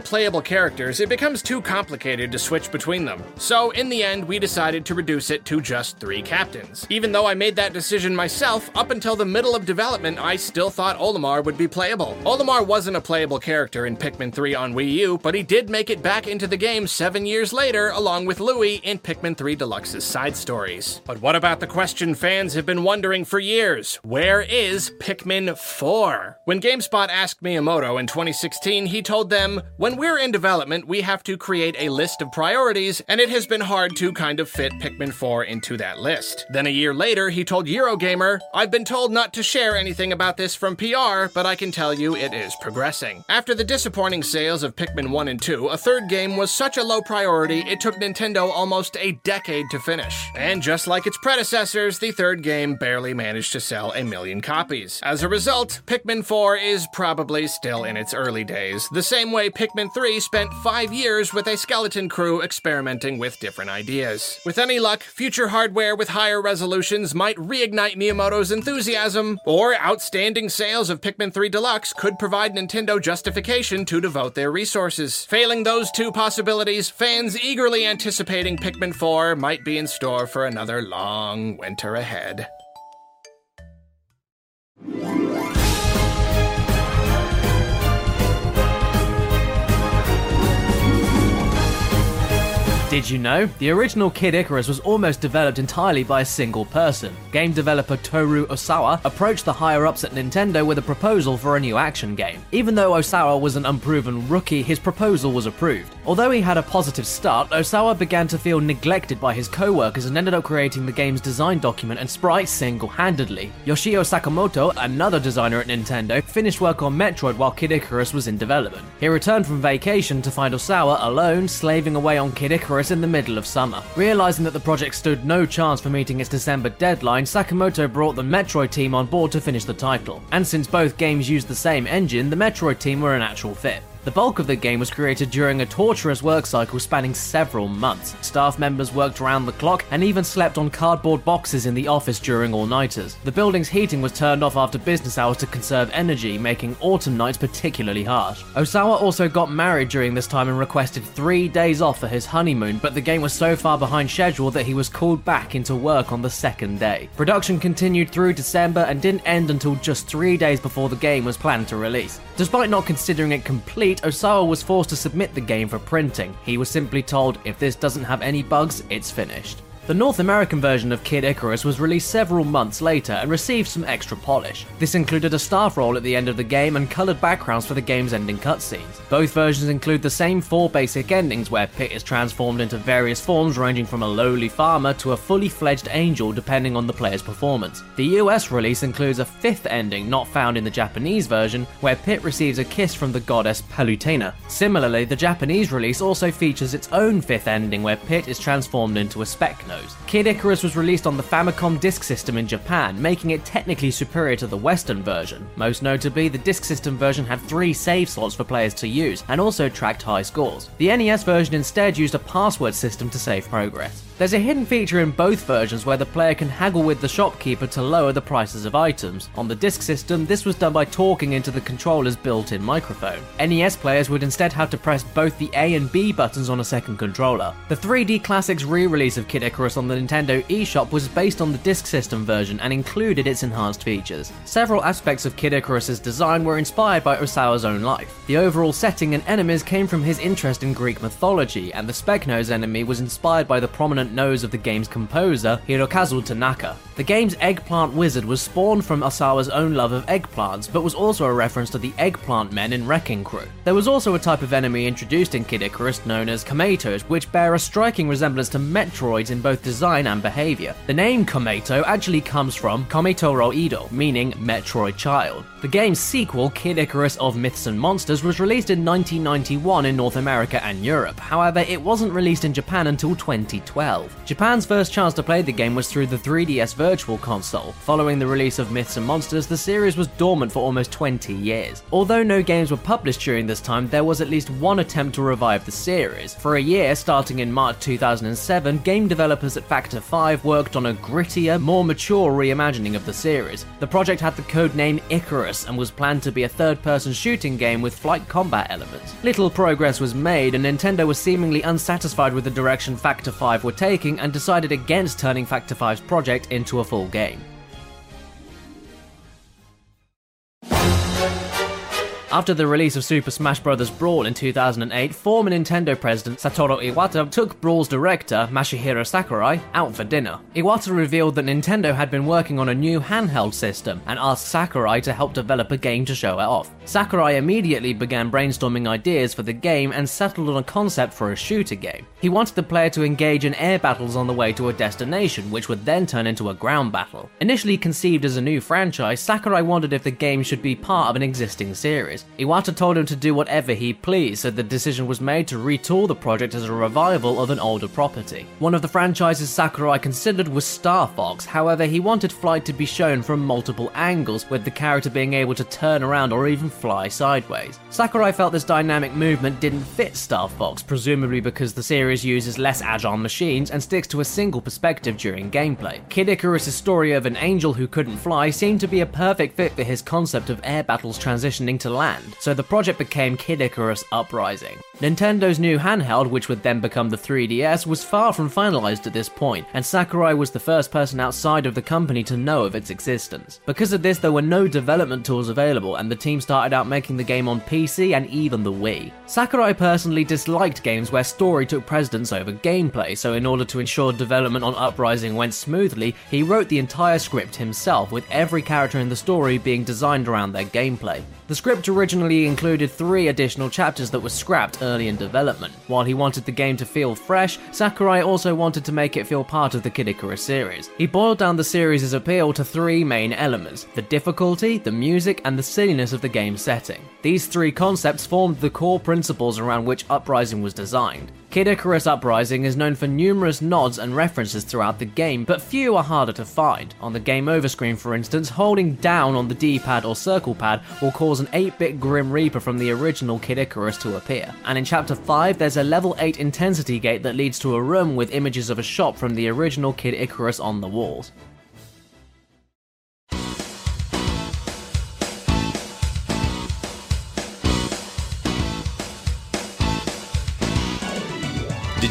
playable characters, it becomes too complicated to switch between them. So, in the end, we decided to reduce it to just three captains. Even though I made that decision myself, up until the middle of development, I still thought Olimar would be playable. Olimar wasn't a playable character in Pikmin 3 on Wii U, but he did make it back into the game seven years later, along with Louie in Pikmin 3 Deluxe's side stories. But what about the question fans have been wondering for years? Where is Pikmin 4? When GameSpot asked Miyamoto in 2016, he told them, When we're in development, we have to create a list of priorities, and it has been hard to kind of fit Pikmin 4 into that list. Then a year later, he told Eurogamer, I've been told not to share anything about this from PR, but I can tell you it is progressing. After the disappointing sales of Pikmin 1 and 2, a third game was such a low priority, it took Nintendo almost a decade to finish. And just like its predecessors, the third game barely managed to sell a million copies. As a result, Pikmin 4 is probably still in its early days, the same way Pikmin 3 spent five years with a skeleton crew experimenting with different ideas. With any luck, future hardware with higher resolutions might reignite Miyamoto's enthusiasm, or outstanding sales of Pikmin 3 Deluxe could provide Nintendo justification to devote their resources. Failing those two possibilities, fans eagerly anticipating Pikmin 4 might be in store for another long winter ahead. Did you know? The original Kid Icarus was almost developed entirely by a single person. Game developer Toru Osawa approached the higher ups at Nintendo with a proposal for a new action game. Even though Osawa was an unproven rookie, his proposal was approved. Although he had a positive start, Osawa began to feel neglected by his co workers and ended up creating the game's design document and sprites single handedly. Yoshio Sakamoto, another designer at Nintendo, finished work on Metroid while Kid Icarus was in development. He returned from vacation to find Osawa alone, slaving away on Kid Icarus in the middle of summer. Realizing that the project stood no chance for meeting its December deadline, Sakamoto brought the Metroid team on board to finish the title. And since both games used the same engine, the Metroid team were a actual fit. The bulk of the game was created during a torturous work cycle spanning several months. Staff members worked around the clock and even slept on cardboard boxes in the office during all nighters. The building's heating was turned off after business hours to conserve energy, making autumn nights particularly harsh. Osawa also got married during this time and requested three days off for his honeymoon, but the game was so far behind schedule that he was called back into work on the second day. Production continued through December and didn't end until just three days before the game was planned to release. Despite not considering it complete, Osawa was forced to submit the game for printing. He was simply told, if this doesn't have any bugs, it's finished. The North American version of Kid Icarus was released several months later and received some extra polish. This included a staff role at the end of the game and coloured backgrounds for the game's ending cutscenes. Both versions include the same four basic endings where Pit is transformed into various forms ranging from a lowly farmer to a fully fledged angel depending on the player's performance. The US release includes a fifth ending not found in the Japanese version where Pit receives a kiss from the goddess Palutena. Similarly, the Japanese release also features its own fifth ending where Pit is transformed into a Specknose. Kid Icarus was released on the Famicom Disk System in Japan, making it technically superior to the Western version. Most notably, the Disk System version had three save slots for players to use, and also tracked high scores. The NES version instead used a password system to save progress. There's a hidden feature in both versions where the player can haggle with the shopkeeper to lower the prices of items. On the disk system, this was done by talking into the controller's built in microphone. NES players would instead have to press both the A and B buttons on a second controller. The 3D Classics re release of Kid Icarus on the Nintendo eShop was based on the disk system version and included its enhanced features. Several aspects of Kid Icarus's design were inspired by Osawa's own life. The overall setting and enemies came from his interest in Greek mythology, and the Specknose enemy was inspired by the prominent nose of the game's composer, Hirokazu Tanaka. The game's eggplant wizard was spawned from Osawa's own love of eggplants, but was also a reference to the eggplant men in Wrecking Crew. There was also a type of enemy introduced in Kid Icarus known as Komaytos, which bear a striking resemblance to Metroids in both design and behavior. The name Komayto actually comes from Komitoro Ido, meaning Metroid child. The game's sequel, Kid Icarus of Myths and Monsters, was released in 1991 in North America and Europe. However, it wasn't released in Japan until 2012. Japan's first chance to play the game was through the 3DS Virtual Console. Following the release of Myths and Monsters, the series was dormant for almost 20 years. Although no games were published during this time, there was at least one attempt to revive the series. For a year, starting in March 2007, game developers at Factor 5 worked on a grittier, more mature reimagining of the series. The project had the code name And was planned to be a third person shooting game with flight combat elements. Little progress was made, and Nintendo was seemingly unsatisfied with the direction Factor 5 were taking and decided against turning Factor 5's project into a full game. After the release of Super Smash Bros. Brawl in 2008, former Nintendo president Satoru Iwata took Brawl's director, Masahiro Sakurai, out for dinner. Iwata revealed that Nintendo had been working on a new handheld system and asked Sakurai to help develop a game to show it off. Sakurai immediately began brainstorming ideas for the game and settled on a concept for a shooter game. He wanted the player to engage in air battles on the way to a destination, which would then turn into a ground battle. Initially conceived as a new franchise, Sakurai wondered if the game should be part of an existing series. Iwata told him to do whatever he pleased, so the decision was made to retool the project as a revival of an older property. One of the franchises Sakurai considered was Star Fox, however, he wanted flight to be shown from multiple angles, with the character being able to turn around or even fly sideways. Sakurai felt this dynamic movement didn't fit Star Fox, presumably because the series uses less agile machines and sticks to a single perspective during gameplay. Kid Icarus' story of an angel who couldn't fly seemed to be a perfect fit for his concept of air battles transitioning to land, so the project became Kid Icarus Uprising. Nintendo's new handheld, which would then become the 3DS, was far from finalized at this point, and Sakurai was the first person outside of the company to know of its existence. Because of this, there were no development tools available, and the team started out making the game on PC and even the Wii. Sakurai personally disliked games where story took precedence over gameplay, so in order to ensure development on Uprising went smoothly, he wrote the entire script himself, with every character in the story being designed around their gameplay. The script originally included three additional chapters that were scrapped early in development. While he wanted the game to feel fresh, Sakurai also wanted to make it feel part of the Kid Icarus series. He boiled down the series' appeal to three main elements the difficulty, the music, and the silliness of the game's setting. These three concepts formed the core principles around which Uprising was designed. Kid Icarus Uprising is known for numerous nods and references throughout the game, but few are harder to find. On the game over screen, for instance, holding down on the D pad or circle pad will cause an 8 bit Grim Reaper from the original Kid Icarus to appear. And in Chapter 5, there's a level 8 intensity gate that leads to a room with images of a shop from the original Kid Icarus on the walls.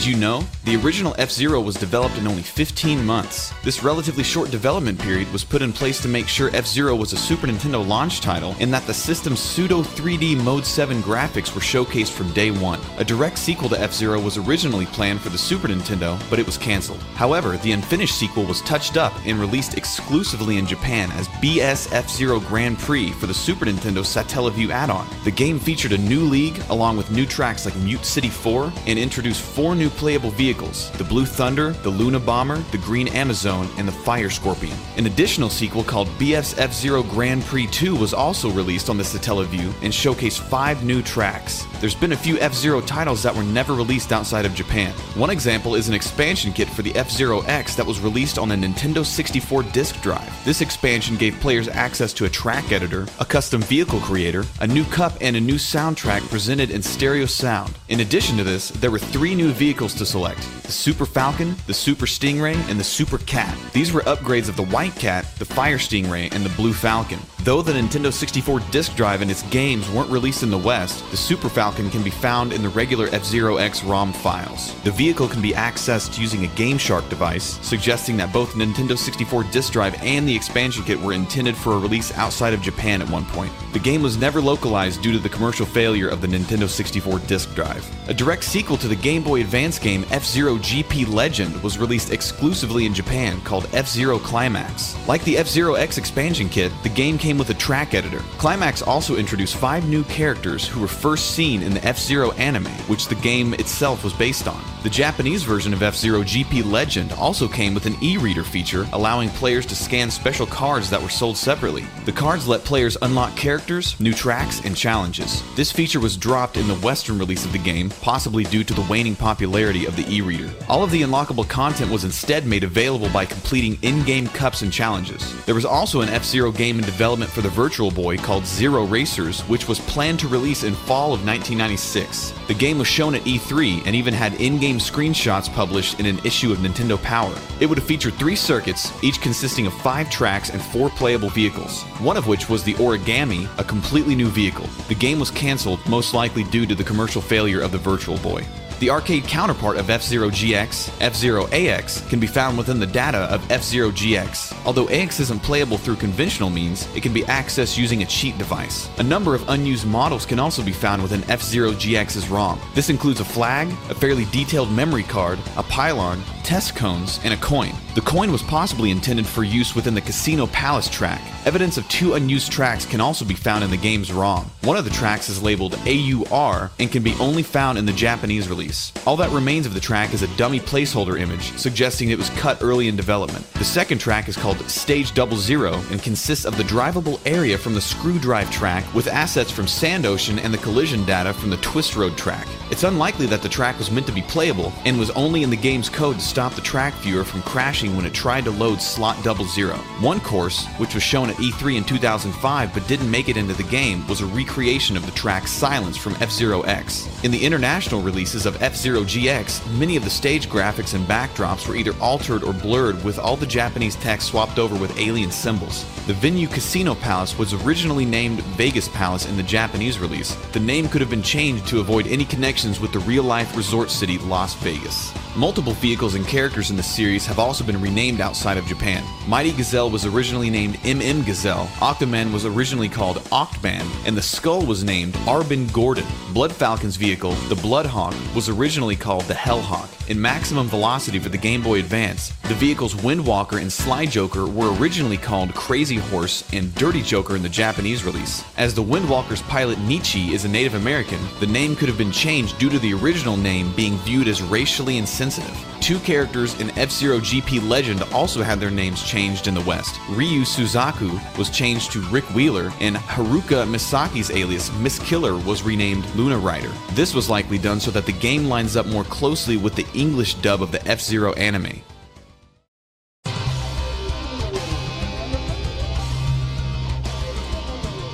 You know? The original F Zero was developed in only 15 months. This relatively short development period was put in place to make sure F Zero was a Super Nintendo launch title and that the system's pseudo 3D Mode 7 graphics were showcased from day one. A direct sequel to F Zero was originally planned for the Super Nintendo, but it was cancelled. However, the unfinished sequel was touched up and released exclusively in Japan as BS F Zero Grand Prix for the Super Nintendo Satellaview add on. The game featured a new league along with new tracks like Mute City 4 and introduced four new playable vehicles the Blue Thunder, the Luna Bomber, the Green Amazon, and the Fire Scorpion. An additional sequel called BS F Zero Grand Prix 2 was also released on the Satellaview and showcased five new tracks. There's been a few F Zero titles that were never released outside of Japan. One example is an expansion kit for the F Zero X that was released on a Nintendo 64 disk drive. This expansion gave players access to a track editor, a custom vehicle creator, a new cup, and a new soundtrack presented in stereo sound. In addition to this, there were three new vehicles to select the Super Falcon, the Super Stingray, and the Super Cat. These were upgrades of the White Cat, the Fire Stingray, and the Blue Falcon. Though the Nintendo 64 disk drive and its games weren't released in the West, the Super Falcon can be found in the regular F Zero X ROM files. The vehicle can be accessed using a GameShark device, suggesting that both Nintendo 64 disk drive and the expansion kit were intended for a release outside of Japan at one point. The game was never localized due to the commercial failure of the Nintendo 64 disk drive. A direct sequel to the Game Boy Advance game F Zero GP Legend was released exclusively in Japan called F Zero Climax. Like the F Zero X expansion kit, the game came with a track editor. Climax also introduced five new characters who were first seen in the F Zero anime, which the game itself was based on. The Japanese version of F Zero GP Legend also came with an e reader feature, allowing players to scan special cards that were sold separately. The cards let players unlock characters, new tracks, and challenges. This feature was dropped in the Western release of the game, possibly due to the waning popularity of the e reader. All of the unlockable content was instead made available by completing in game cups and challenges. There was also an F Zero game in development for the Virtual Boy called Zero Racers, which was planned to release in fall of 1996. The game was shown at E3 and even had in game screenshots published in an issue of Nintendo Power. It would have featured three circuits, each consisting of five tracks and four playable vehicles, one of which was the Origami, a completely new vehicle. The game was cancelled, most likely due to the commercial failure of the Virtual Boy. The arcade counterpart of F-Zero GX, F-Zero AX, can be found within the data of F-Zero GX. Although AX isn't playable through conventional means, it can be accessed using a cheat device. A number of unused models can also be found within F-Zero GX's ROM. This includes a flag, a fairly detailed memory card, a pylon, test cones, and a coin. The coin was possibly intended for use within the Casino Palace track. Evidence of two unused tracks can also be found in the game's ROM. One of the tracks is labeled AUR and can be only found in the Japanese release. All that remains of the track is a dummy placeholder image, suggesting it was cut early in development. The second track is called Stage Double Zero and consists of the drivable area from the Screw Drive track with assets from Sand Ocean and the collision data from the Twist Road track. It's unlikely that the track was meant to be playable and was only in the game's code to stop the track viewer from crashing when it tried to load slot double zero. One course, which was shown at E3 in 2005 but didn't make it into the game, was a recreation of the track Silence from F Zero X. In the international releases of F Zero GX, many of the stage graphics and backdrops were either altered or blurred with all the Japanese text swapped over with alien symbols. The venue Casino Palace was originally named Vegas Palace in the Japanese release. The name could have been changed to avoid any connections with the real life resort city Las Vegas. Multiple vehicles and characters in the series have also been renamed outside of Japan. Mighty Gazelle was originally named MM Gazelle, Octoman was originally called Octman, and the Skull was named Arbin Gordon. Blood Falcon's vehicle, the Bloodhawk, was originally called the Hellhawk. In Maximum Velocity for the Game Boy Advance, the vehicles Windwalker and Sly Joker were originally called Crazy Horse and Dirty Joker in the Japanese release. As the Windwalker's pilot Nietzsche is a Native American, the name could have been changed due to the original name being viewed as racially insensitive. Two characters in F Zero Legend also had their names changed in the West. Ryu Suzaku was changed to Rick Wheeler, and Haruka Misaki's alias Miss Killer was renamed Luna Rider. This was likely done so that the game lines up more closely with the English dub of the F Zero anime.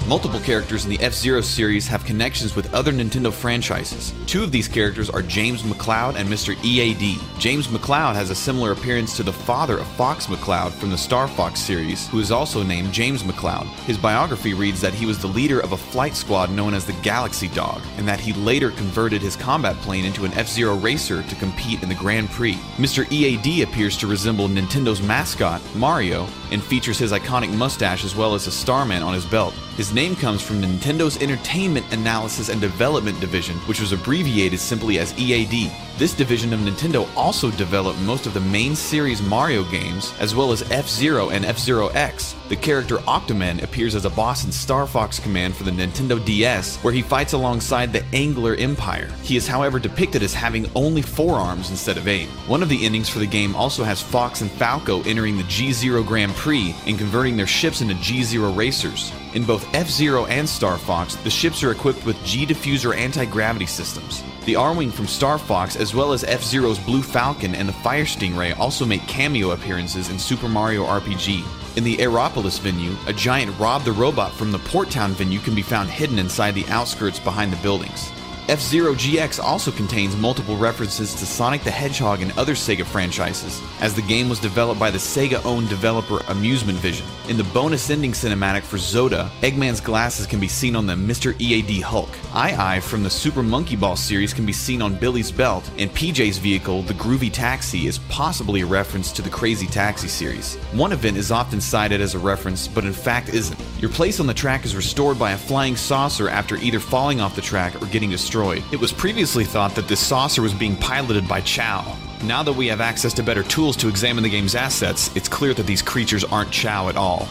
Multiple characters in the F Zero series have connections with other Nintendo franchises. Two of these characters are James McCloud and Mr. EAD. James McCloud has a similar appearance to the father of Fox McCloud from the Star Fox series, who is also named James McCloud. His biography reads that he was the leader of a flight squad known as the Galaxy Dog, and that he later converted his combat plane into an F Zero racer to compete in the Grand Prix. Mr. EAD appears to resemble Nintendo's mascot, Mario, and features his iconic mustache as well as a Starman on his belt. His name comes from Nintendo's Entertainment Analysis and Development Division, which was abbreviated simply as EAD. This division of Nintendo also developed most of the main series Mario games, as well as F Zero and F Zero X. The character Octoman appears as a boss in Star Fox Command for the Nintendo DS, where he fights alongside the Angler Empire. He is, however, depicted as having only four arms instead of eight. One of the endings for the game also has Fox and Falco entering the G Zero Grand Prix and converting their ships into G Zero racers. In both F Zero and Star Fox, the ships are equipped with G Diffuser anti gravity systems. The R Wing from Star Fox, as well as F Zero's Blue Falcon and the Fire Stingray, also make cameo appearances in Super Mario RPG. In the Aeropolis venue, a giant Rob the Robot from the Port Town venue can be found hidden inside the outskirts behind the buildings. F Zero GX also contains multiple references to Sonic the Hedgehog and other Sega franchises, as the game was developed by the Sega owned developer Amusement Vision. In the bonus ending cinematic for Zoda, Eggman's glasses can be seen on the Mr. EAD Hulk. Eye from the Super Monkey Ball series can be seen on Billy's belt, and PJ's vehicle, the Groovy Taxi, is possibly a reference to the Crazy Taxi series. One event is often cited as a reference, but in fact isn't. Your place on the track is restored by a flying saucer after either falling off the track or getting destroyed destroyed. It was previously thought that this saucer was being piloted by Chao. Now that we have access to better tools to examine the game's assets, it's clear that these creatures aren't Chao at all.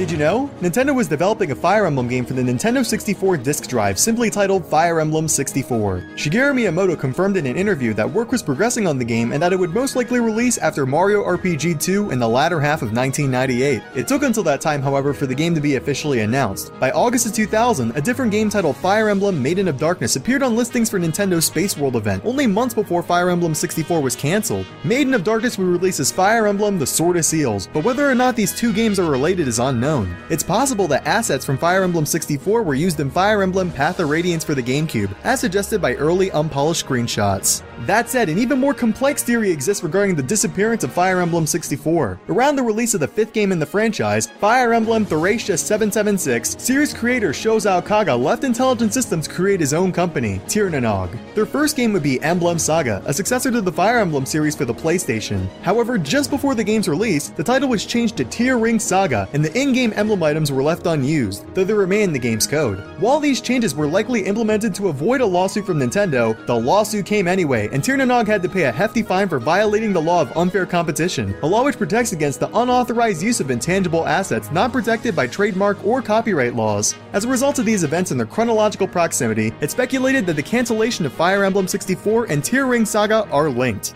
Did you know? Nintendo was developing a Fire Emblem game for the Nintendo 64 disk drive, simply titled Fire Emblem 64. Shigeru Miyamoto confirmed in an interview that work was progressing on the game and that it would most likely release after Mario RPG 2 in the latter half of 1998. It took until that time, however, for the game to be officially announced. By August of 2000, a different game titled Fire Emblem Maiden of Darkness appeared on listings for Nintendo's Space World event, only months before Fire Emblem 64 was cancelled. Maiden of Darkness would release as Fire Emblem The Sword of Seals, but whether or not these two games are related is unknown. It's possible that assets from Fire Emblem 64 were used in Fire Emblem Path of Radiance for the GameCube, as suggested by early unpolished screenshots. That said, an even more complex theory exists regarding the disappearance of Fire Emblem 64. Around the release of the fifth game in the franchise, Fire Emblem Thracia 776, series creator Shouzou Kaga left Intelligent Systems to create his own company, Tir na Nog. Their first game would be Emblem Saga, a successor to the Fire Emblem series for the PlayStation. However, just before the game's release, the title was changed to Tear Ring Saga, and the in-game emblem items were left unused, though they remain in the game's code. While these changes were likely implemented to avoid a lawsuit from Nintendo, the lawsuit came anyway, and Tir na Nog had to pay a hefty fine for violating the law of unfair competition, a law which protects against the unauthorized use of intangible assets not protected by trademark or copyright laws. As a result of these events and their chronological proximity, it's speculated that the cancellation of Fire Emblem 64 and Tear Ring Saga are linked.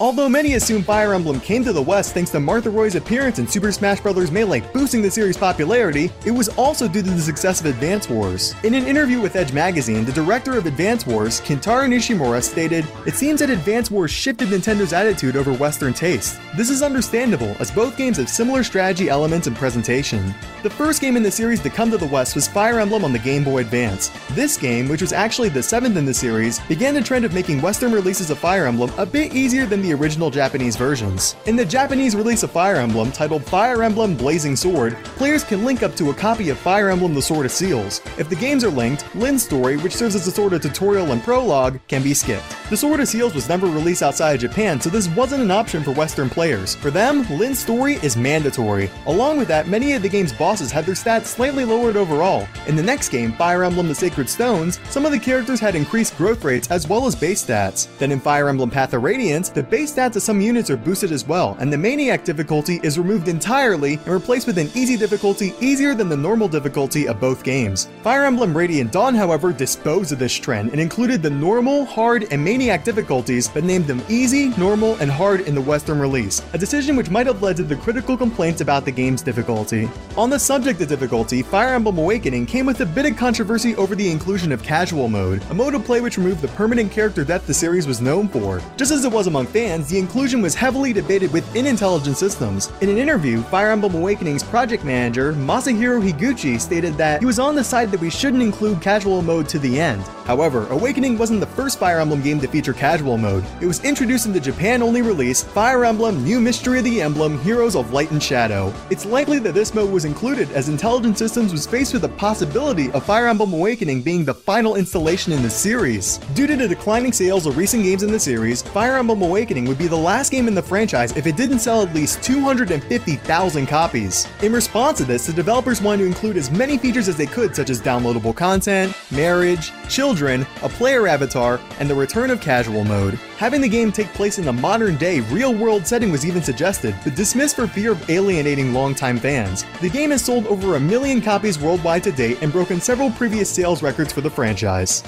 Although many assume Fire Emblem came to the West thanks to Marth and Roy's appearance in Super Smash Bros. Melee boosting the series' popularity, it was also due to the success of Advance Wars. In an interview with Edge Magazine, the director of Advance Wars, Kentaro Nishimura, stated, It seems that Advance Wars shifted Nintendo's attitude over Western taste. This is understandable, as both games have similar strategy elements and presentation. The first game in the series to come to the West was Fire Emblem on the Game Boy Advance. This game, which was actually the seventh in the series, began the trend of making Western releases of Fire Emblem a bit easier than the original Japanese versions. In the Japanese release of Fire Emblem, titled Fire Emblem Blazing Sword, players can link up to a copy of Fire Emblem The Sword of Seals. If the games are linked, Lyn's story, which serves as a sort of tutorial and prologue, can be skipped. The Sword of Seals was never released outside of Japan, so this wasn't an option for Western players. For them, Lyn's story is mandatory. Along with that, many of the game's bosses had their stats slightly lowered overall. In the next game, Fire Emblem The Sacred Stones, some of the characters had increased growth rates as well as base stats. Then in Fire Emblem Path of Radiance, the base stats of some units are boosted as well, and the Maniac difficulty is removed entirely and replaced with an easy difficulty easier than the normal difficulty of both games. Fire Emblem Radiant Dawn, however, disposed of this trend and included the normal, hard, and Maniac difficulties, but named them easy, normal, and hard in the Western release, a decision which might have led to the critical complaints about the game's difficulty. On the subject of difficulty, Fire Emblem Awakening came with a bit of controversy over the inclusion of Casual Mode, a mode of play which removed the permanent character death the series was known for. Just as it was among fans, the inclusion was heavily debated within Intelligent Systems. In an interview, Fire Emblem Awakening's project manager, Masahiro Higuchi, stated that he was on the side that we shouldn't include casual mode to the end. However, Awakening wasn't the first Fire Emblem game to feature casual mode. It was introduced in the Japan only release, Fire Emblem New Mystery of the Emblem Heroes of Light and Shadow. It's likely that this mode was included as Intelligent Systems was faced with the possibility of Fire Emblem Awakening being the final installation in the series. Due to the declining sales of recent games in the series, Fire Emblem Awakening would be the last game in the franchise if it didn't sell at least 250,000 copies. In response to this, the developers wanted to include as many features as they could, such as downloadable content, marriage, children, a player avatar, and the return of casual mode. Having the game take place in the modern day, real world setting was even suggested, but dismissed for fear of alienating longtime fans. The game has sold over a million copies worldwide to date and broken several previous sales records for the franchise.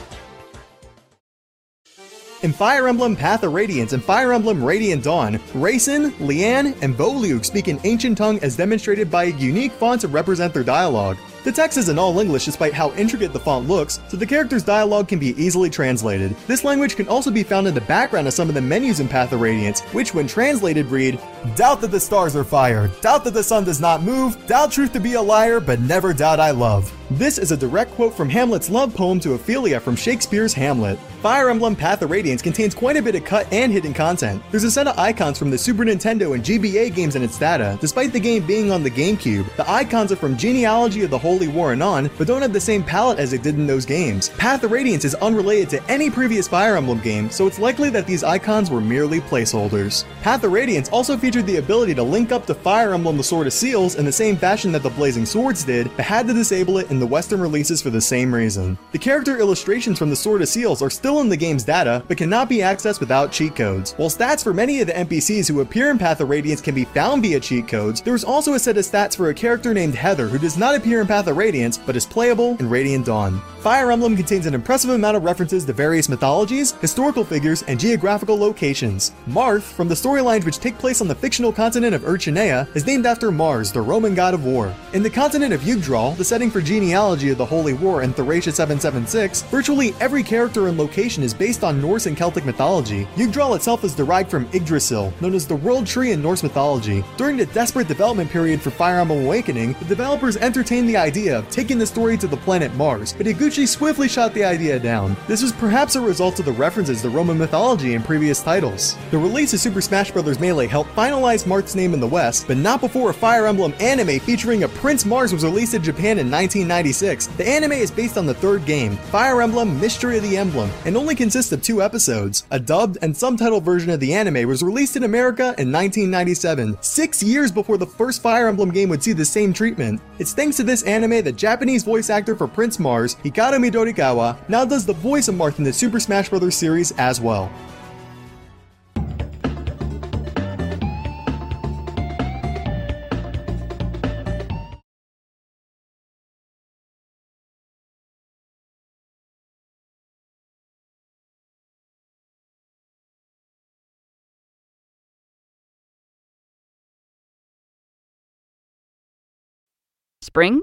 In Fire Emblem Path of Radiance and Fire Emblem Radiant Dawn, Reyson, Leanne, and Volug speak in ancient tongue as demonstrated by unique fonts that represent their dialogue. The text is in all English despite how intricate the font looks, so the character's dialogue can be easily translated. This language can also be found in the background of some of the menus in Path of Radiance, which when translated read, Doubt that the stars are fire, doubt that the sun does not move, doubt truth to be a liar, but never doubt I love. This is a direct quote from Hamlet's love poem to Ophelia from Shakespeare's Hamlet. Fire Emblem Path of Radiance contains quite a bit of cut and hidden content. There's a set of icons from the Super Nintendo and GBA games in its data. Despite the game being on the GameCube, the icons are from Genealogy of the Holy War and on, but don't have the same palette as it did in those games. Path of Radiance is unrelated to any previous Fire Emblem game, so it's likely that these icons were merely placeholders. Path of Radiance also featured the ability to link up to Fire Emblem the Sword of Seals in the same fashion that the Blazing Swords did, but had to disable it in the Western releases for the same reason. The character illustrations from the Sword of Seals are still in the game's data, but cannot be accessed without cheat codes. While stats for many of the NPCs who appear in Path of Radiance can be found via cheat codes, there is also a set of stats for a character named Heather who does not appear in Path of Radiance, but is playable in Radiant Dawn. Fire Emblem contains an impressive amount of references to various mythologies, historical figures, and geographical locations. Marth, from the storylines which take place on the fictional continent of Archanea, is named after Mars, the Roman god of war. In the continent of Jugdral, the setting for genealogy of the Holy War and Thracia 776, virtually every character and location is based on Norse and Celtic mythology. Jugdral itself is derived from Yggdrasil, known as the World Tree in Norse mythology. During the desperate development period for Fire Emblem Awakening, the developers entertained the idea of taking the story to the planet Mars, but Higuchi swiftly shot the idea down. This was perhaps a result of the references to Roman mythology in previous titles. The release of Super Smash Bros. Melee helped finalize Marth's name in the West, but not before a Fire Emblem anime featuring a Prince Mars was released in Japan in 1996. The anime is based on the third game, Fire Emblem Mystery of the Emblem, and only consists of two episodes. A dubbed and subtitled version of the anime was released in America in 1997, six years before the first Fire Emblem game would see the same treatment. It's thanks to this anime that Japanese voice actor for Prince Mars, Hikaru Midorikawa, now does the voice of Marth in the Super Smash Bros. series as well. Spring?